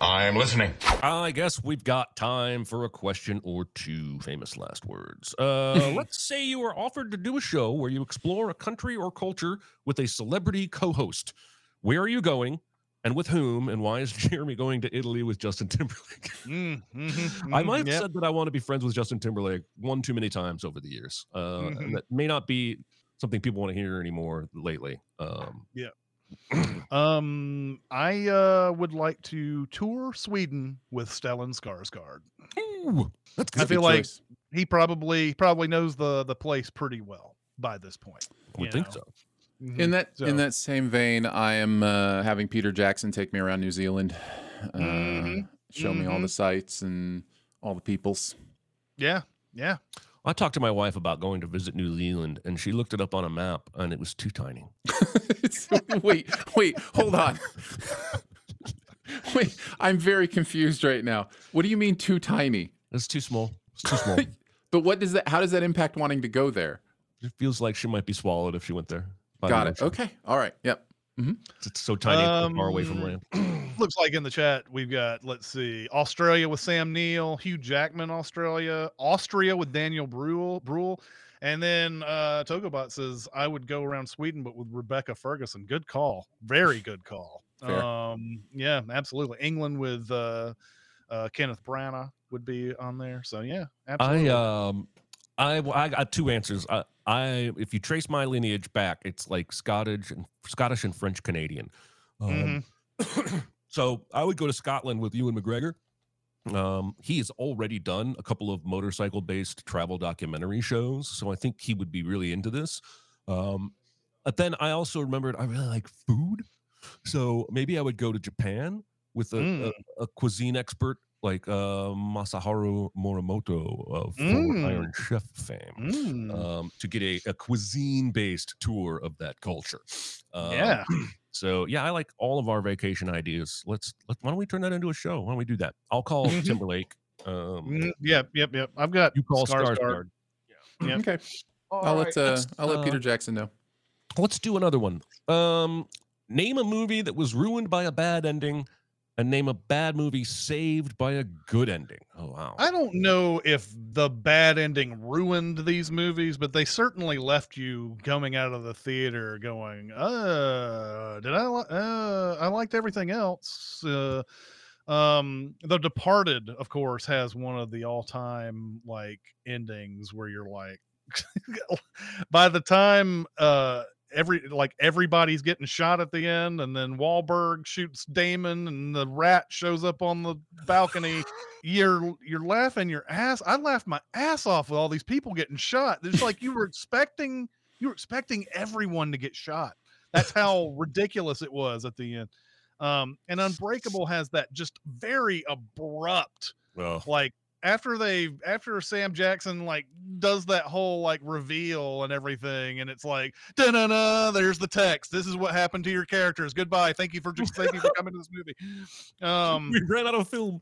I'm listening. I guess we've got time for a question or two. Famous last words. Uh, let's say you are offered to do a show where you explore a country or culture with a celebrity co-host. Where are you going, and with whom? And why is Jeremy going to Italy with Justin Timberlake? Mm, mhm, I mhm, might have yep. said that I want to be friends with Justin Timberlake one too many times over the years. Uh, Mhm. and that may not be something people want to hear anymore lately. Um, yeah Um, I uh would like to tour Sweden with Stellan Skarsgård. ooh, that's I feel like choice. he probably probably knows the the place pretty well by this point. I would think know. so. Mhm. In that So- in that same vein, I am uh, having Peter Jackson take me around New Zealand, uh, Mhm. show me all Mhm. the sights and all the peoples. yeah, yeah. I talked to my wife about going to visit New Zealand, and she looked it up on a map, and it was too tiny. wait, wait, hold on. wait, I'm very confused right now. What do you mean too tiny? It's too small. It's too small. But what does that? How does that impact wanting to go there? it feels like she might be swallowed if she went there. By Got it. ocean. Okay. All right. Yep. It's so tiny, it's so far away from Um, land. looks like in the chat we've got let's see australia with sam neill hugh jackman australia austria with daniel brühl brühl and then uh togobot says i would go around sweden but with rebecca ferguson good call very good call Fair. um yeah absolutely england with uh uh kenneth branagh would be on there so yeah absolutely I um, I I got two answers. I, I if you trace my lineage back, it's like Scottish and Scottish and French Canadian. Um, Mhm. so I would go to Scotland with Ewan McGregor. Um, he has already done a couple of motorcycle-based travel documentary shows, so I think he would be really into this. Um, but then I also remembered I really like food, so maybe I would go to Japan with a, Mm. a, a cuisine expert like uh, Masaharu Morimoto of Mm. Iron Chef fame Mm, um, to get a, a cuisine based tour of that culture. Um, yeah So yeah, I like all of our vacation ideas. Let's let, why don't we turn that into a show? Why don't we do that? I'll call Mhm. Timberlake. Um, Mhm. yep yep yep i've got You call Skarsgård. Skarsgård. Yep. Okay. All I'll right, let uh, I'll let uh, Peter Jackson know. Let's do another one. Um, name a movie that was ruined by a bad ending, and name a bad movie saved by a good ending. Oh wow! I don't know if the bad ending ruined these movies, but they certainly left you coming out of the theater going, "Uh, did I? Uh, I liked everything else." Uh, um, The Departed, of course, has one of the all-time like endings where you're like, by the time uh every like everybody's getting shot at the end, and then Wahlberg shoots Damon, and the rat shows up on the balcony. You're you're laughing your ass. I laughed my ass off with all these people getting shot. It's like you were expecting you were expecting everyone to get shot. That's how ridiculous it was at the end. Um, and Unbreakable has that just very abrupt Well, like after they after Sam Jackson like does that whole like reveal and everything, and it's like da na na. There's the text. This is what happened to your characters. Goodbye. Thank you for just thank you for coming to this movie. Um, we ran out of film.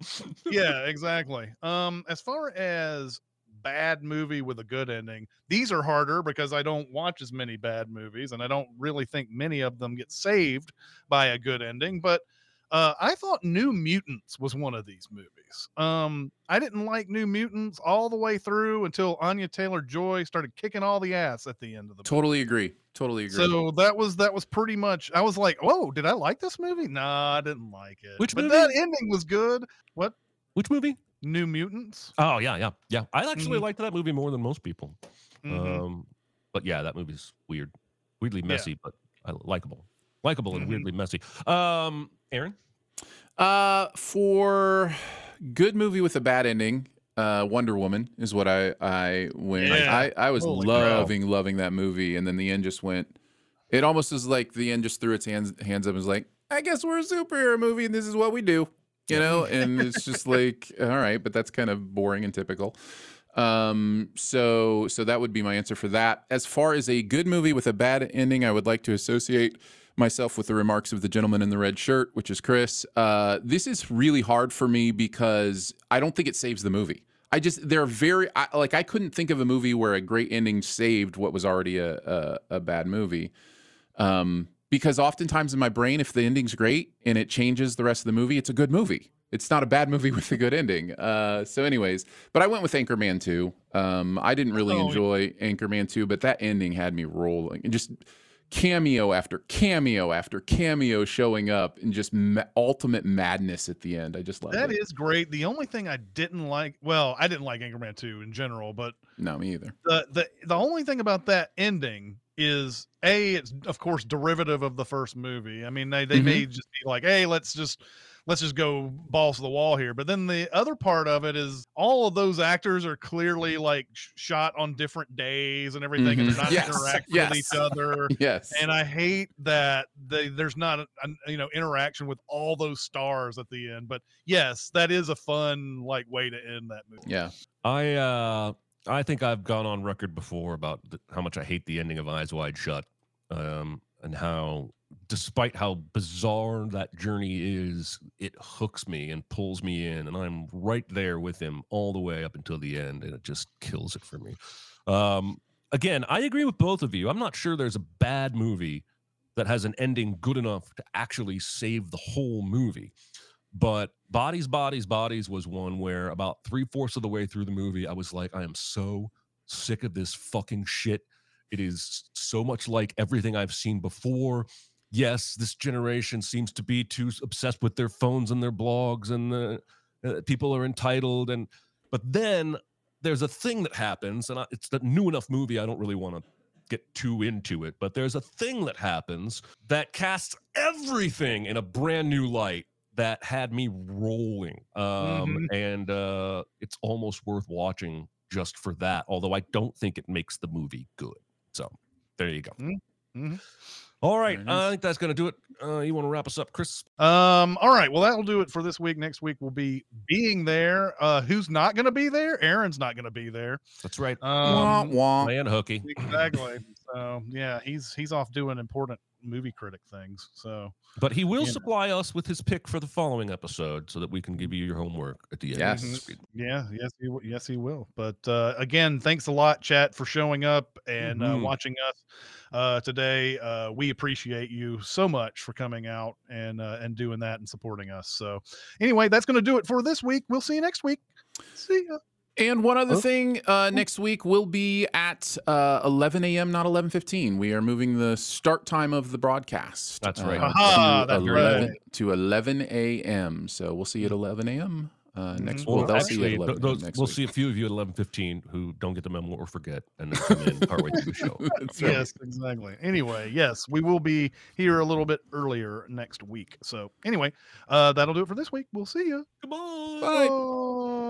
yeah, exactly. Um, as far as bad movie with a good ending, these are harder because I don't watch as many bad movies, and I don't really think many of them get saved by a good ending. But uh, I thought New Mutants was one of these movies. Um, I didn't like New Mutants all the way through until Anya Taylor Joy started kicking all the ass at the end of the movie. Totally agree. Totally agree. So that was that was pretty much. I was like, "Oh, did I like this movie? Nah, I didn't like it." Which but movie? that ending was good. What Which movie? New Mutants? Oh yeah, yeah, yeah. I actually Mhm. liked that movie more than most people. Mhm. Um, but yeah, that movie's weird, weirdly Yeah. messy, but likable, likable and Mhm. weirdly messy. Um, Aaron, Uh, for good movie with a bad ending, uh, Wonder Woman is what I I went. Yeah. I I was Holy loving loving that movie, and then the end just went. It almost is like the end just threw its hands hands up and was like, I guess we're a superhero movie, and this is what we do, you know. and it's just like, all right, but that's kind of boring and typical. Um, so so that would be my answer for that. As far as a good movie with a bad ending, I would like to associate myself with the remarks of the gentleman in the red shirt, which is Chris. Uh, this is really hard for me because I don't think it saves the movie. I just they're very I, like I couldn't think of a movie where a great ending saved what was already a a, a bad movie. Um, because oftentimes in my brain, if the ending's great and it changes the rest of the movie, it's a good movie. It's not a bad movie with a good ending. Uh, so, anyways, but I went with Anchorman 2. Um, I didn't really Oh. enjoy Anchorman 2, but that ending had me rolling. And just cameo after cameo after cameo showing up and just ma- ultimate madness at the end. I just love That it. is great. The only thing I didn't like, well, I didn't like Anchorman 2 in general, but No, me either. the the the only thing about that ending is a it's of course derivative of the first movie. I mean, they they Mhm. may just be like, hey, let's just let's just go balls to the wall here. But then the other part of it is all of those actors are clearly like shot on different days and everything, and Mhm. they're not Yes, interacting yes. with each other. Yes. And I hate that they, there's not a, a- you know interaction with all those stars at the end. But yes, that is a fun like way to end that movie. yeah. I uh, I think I've gone on record before about th- how much I hate the ending of Eyes Wide Shut, um, and how, despite how bizarre that journey is, it hooks me and pulls me in, and I'm right there with him all the way up until the end, and it just kills it for me. Um, again, I agree with both of you. I'm not sure there's a bad movie that has an ending good enough to actually save the whole movie. But Bodies, Bodies, Bodies was one where about three fourths of the way through the movie, I was like, I am so sick of this fucking shit. It is so much like everything I've seen before. Yes, this generation seems to be too obsessed with their phones and their blogs, and the uh, people are entitled. And but then there's a thing that happens, and I, it's a new enough movie. I don't really want to get too into it, but there's a thing that happens that casts everything in a brand new light that had me rolling. Um, And uh, it's almost worth watching just for that, although I don't think it makes the movie good. So there you go. Mhm. All right. Very nice. I think that's going to do it. Uh, you want to wrap us up, Chris? Um, all right. Well, that'll do it for this week. Next week will be being there. Uh, who's not going to be there? Aaron's not going to be there. That's right. wah, Um, wah. Man hooky. exactly. So yeah, he's he's off doing important movie critic things. So But he will Yeah. supply us with his pick for the following episode so that we can give you your homework at the end. Yes. This week. yeah, yes, he w- yes he will. But uh, again, thanks a lot, chat, for showing up and uh, Mhm. watching us uh, today. Uh, we appreciate you so much for coming out and uh, and doing that and supporting us. So anyway, that's going to do it for this week. We'll see you next week. See ya. And one other Oh. thing, uh, next week will be at uh, 11 a.m., not 11:15. We are moving the start time of the broadcast. That's right. uh, Aha, to, that's 11, right. to 11 a.m. So we'll see you at 11 a.m. uh, next. Mhm. Well, Well, they'll actually, see you th- those- next we'll week. see a few of you at eleven fifteen who don't get the memo or forget, and then come in partway through the show. That's. Yes, exactly. Anyway, yes, we will be here a little bit earlier next week. So anyway, uh, that'll do it for this week. We'll see you. Come on. Bye.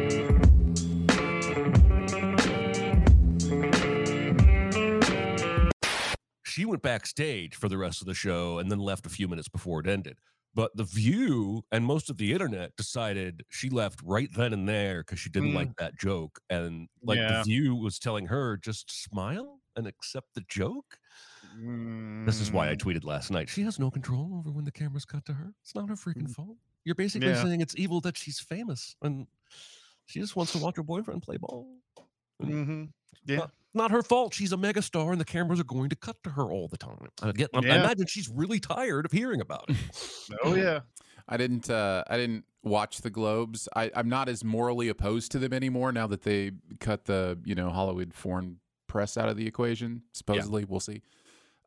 she went backstage for the rest of the show and then left a few minutes before it ended. But The View and most of the internet decided she left right then and there because she didn't Mm. like that joke. And like Yeah. The View was telling her, just smile and accept the joke. This is why I Mm. tweeted last night. She has no control over when the cameras cut to her. It's not her freaking fault. You're basically Yeah. saying it's evil that she's famous and she just wants to watch her boyfriend play ball. hmm Yeah. Not, not her fault. She's a megastar, and the cameras are going to cut to her all the time. I, get, I Yeah. imagine she's really tired of hearing about it. Oh yeah. I didn't. Uh, I didn't watch the Globes. I, I'm not as morally opposed to them anymore now that they cut the you know Hollywood foreign press out of the equation. Supposedly, we'll see.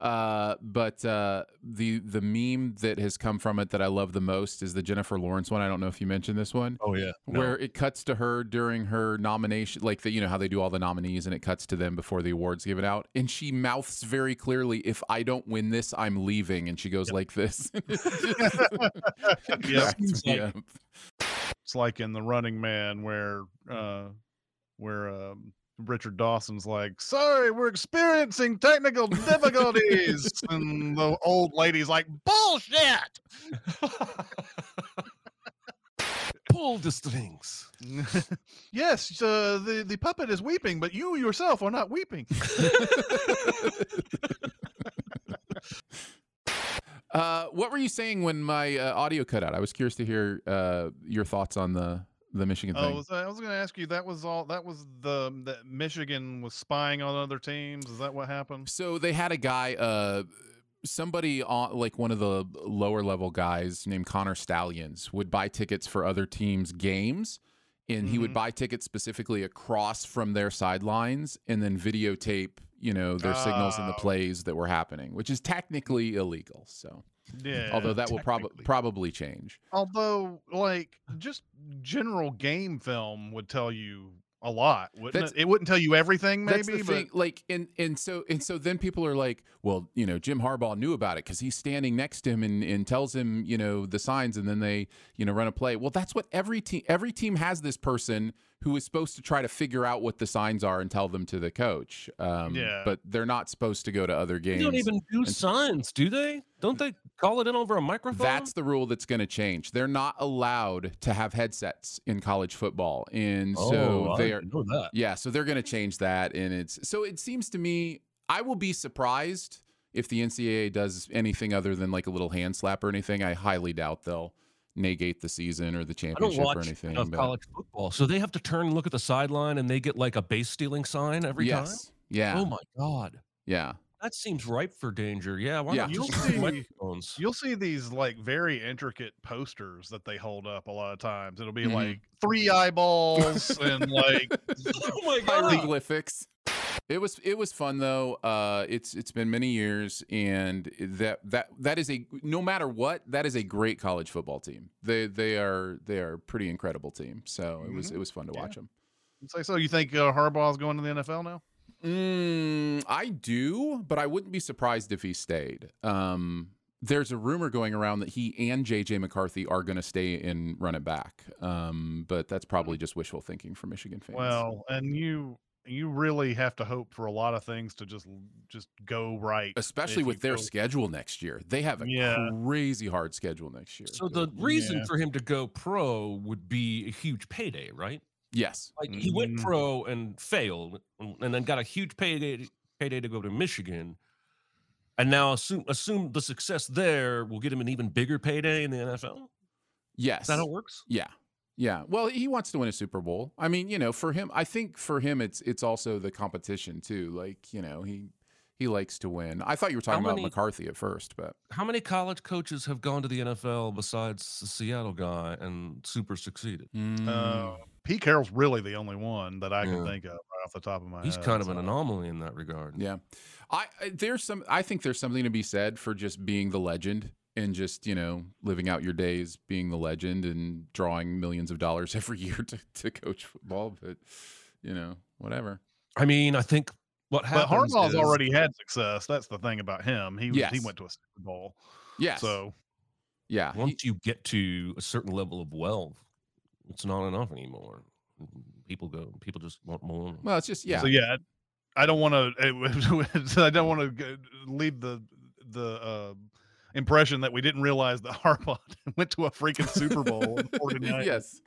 Uh, but uh, the the meme that has come from it that I love the most is the Jennifer Lawrence one. I don't know if you mentioned this one. Oh yeah, where it cuts to her during her nomination, like the, you know how they do all the nominees, and it cuts to them before the awards given out, and she mouths very clearly, "If I don't win this, I'm leaving," and she goes like this. It Yep. cracks me Seems like- up. it's like in the running man where uh where um richard dawson's like sorry we're experiencing technical difficulties and the old lady's like bullshit Pull the strings. yes uh, the the puppet is weeping but you yourself are not weeping Uh, what were you saying when my uh, audio cut out? I was curious to hear uh, your thoughts on the the Michigan oh thing. was- i was going to ask you that was all that was the that michigan was spying on other teams is that what happened So they had a guy, uh, somebody on like one of the lower level guys named Connor Stalions would buy tickets for other teams' games, and he would Mhm. buy tickets specifically across from their sidelines and then videotape, you know, their signals and the Oh. plays that were happening, which is technically illegal. So, yeah although that will probably probably change. Although, like, just general game film would tell you a lot, wouldn't That's- it? It wouldn't tell you everything, maybe, That's the but thing. Like, and and so and so then people are like, well, you know, Jim Harbaugh knew about it because he's standing next to him and, and tells him, you know, the signs, and then they, you know, run a play. Well, that's what every team every team has this person who is supposed to try to figure out what the signs are and tell them to the coach. Um, Yeah. But they're not supposed to go to other games. They don't even do and- signs, do they? Don't they call it in over a microphone? That's the rule that's going to change. They're not allowed to have headsets in college football, and so oh, I they are. didn't know that. Yeah, so they're going to change that, and it's so it seems to me I will be surprised if the NCAA does anything other than like a little hand slap or anything. I highly doubt they'll negate the season or the I don't championship or anything. enough but- college football, so they have to turn and look at the sideline, and they get like a base stealing sign every time. yes, yeah, Oh my god, yeah, that seems ripe for danger. Yeah, why Yeah. You'll see- you'll see these like very intricate posters that they hold up a lot of times. It'll be Mhm. like three eyeballs and like oh my god! hieroglyphics. It was it was fun though. Uh, it's it's been many years, and that that that is a no matter what that is a great college football team. They they are they are a pretty incredible team. So it was Mhm. it was fun to Yeah. watch them. say so. You think uh, Harbaugh's going to the NFL now? Mm, I do, but I wouldn't be surprised if he stayed. Um, there's a rumor going around that he and JJ McCarthy are going to stay and run it back. Um, but that's probably just wishful thinking for Michigan fans. Well, and you you really have to hope for a lot of things to just just go right, especially with their go- schedule next year, they have a Yeah. crazy hard schedule next year. So the reason Yeah. for him to go pro would be a huge payday, right? Yes, Like he went Mhm. pro and failed, and and then got a huge payday payday to go to Michigan, and now assume assume the success there will get him an even bigger payday in the NFL. yes, Is that how it works? yeah, Yeah. Well, he wants to win a Super Bowl. I mean, you know, for him, I think for him, it's it's also the competition too. Like, you know, he he likes to win. I thought you were talking How about many- McCarthy at first, but How many college coaches have gone to the NFL besides the Seattle guy and super succeeded? Mm. Uh, Pete Carroll's really the only one that I can Yeah. think of right off the top of my He's head. He's kind of an anomaly in that regard. Yeah, I I- there's some. I think there's something to be said for just being the legend and just you know living out your days being the legend and drawing millions of dollars every year to, to coach football. But you know, whatever. I mean, I think what But Harbaugh's is- already had success. That's the thing about him. He was, he went to a Super Bowl. Yeah. So yeah. once you get to a certain level of wealth, it's not enough anymore. People go. People just want more. well, it's just yeah. So yeah, I don't want to. I don't want to leave the the uh, impression that we didn't realize that Harbaugh went to a freaking Super Bowl. yes.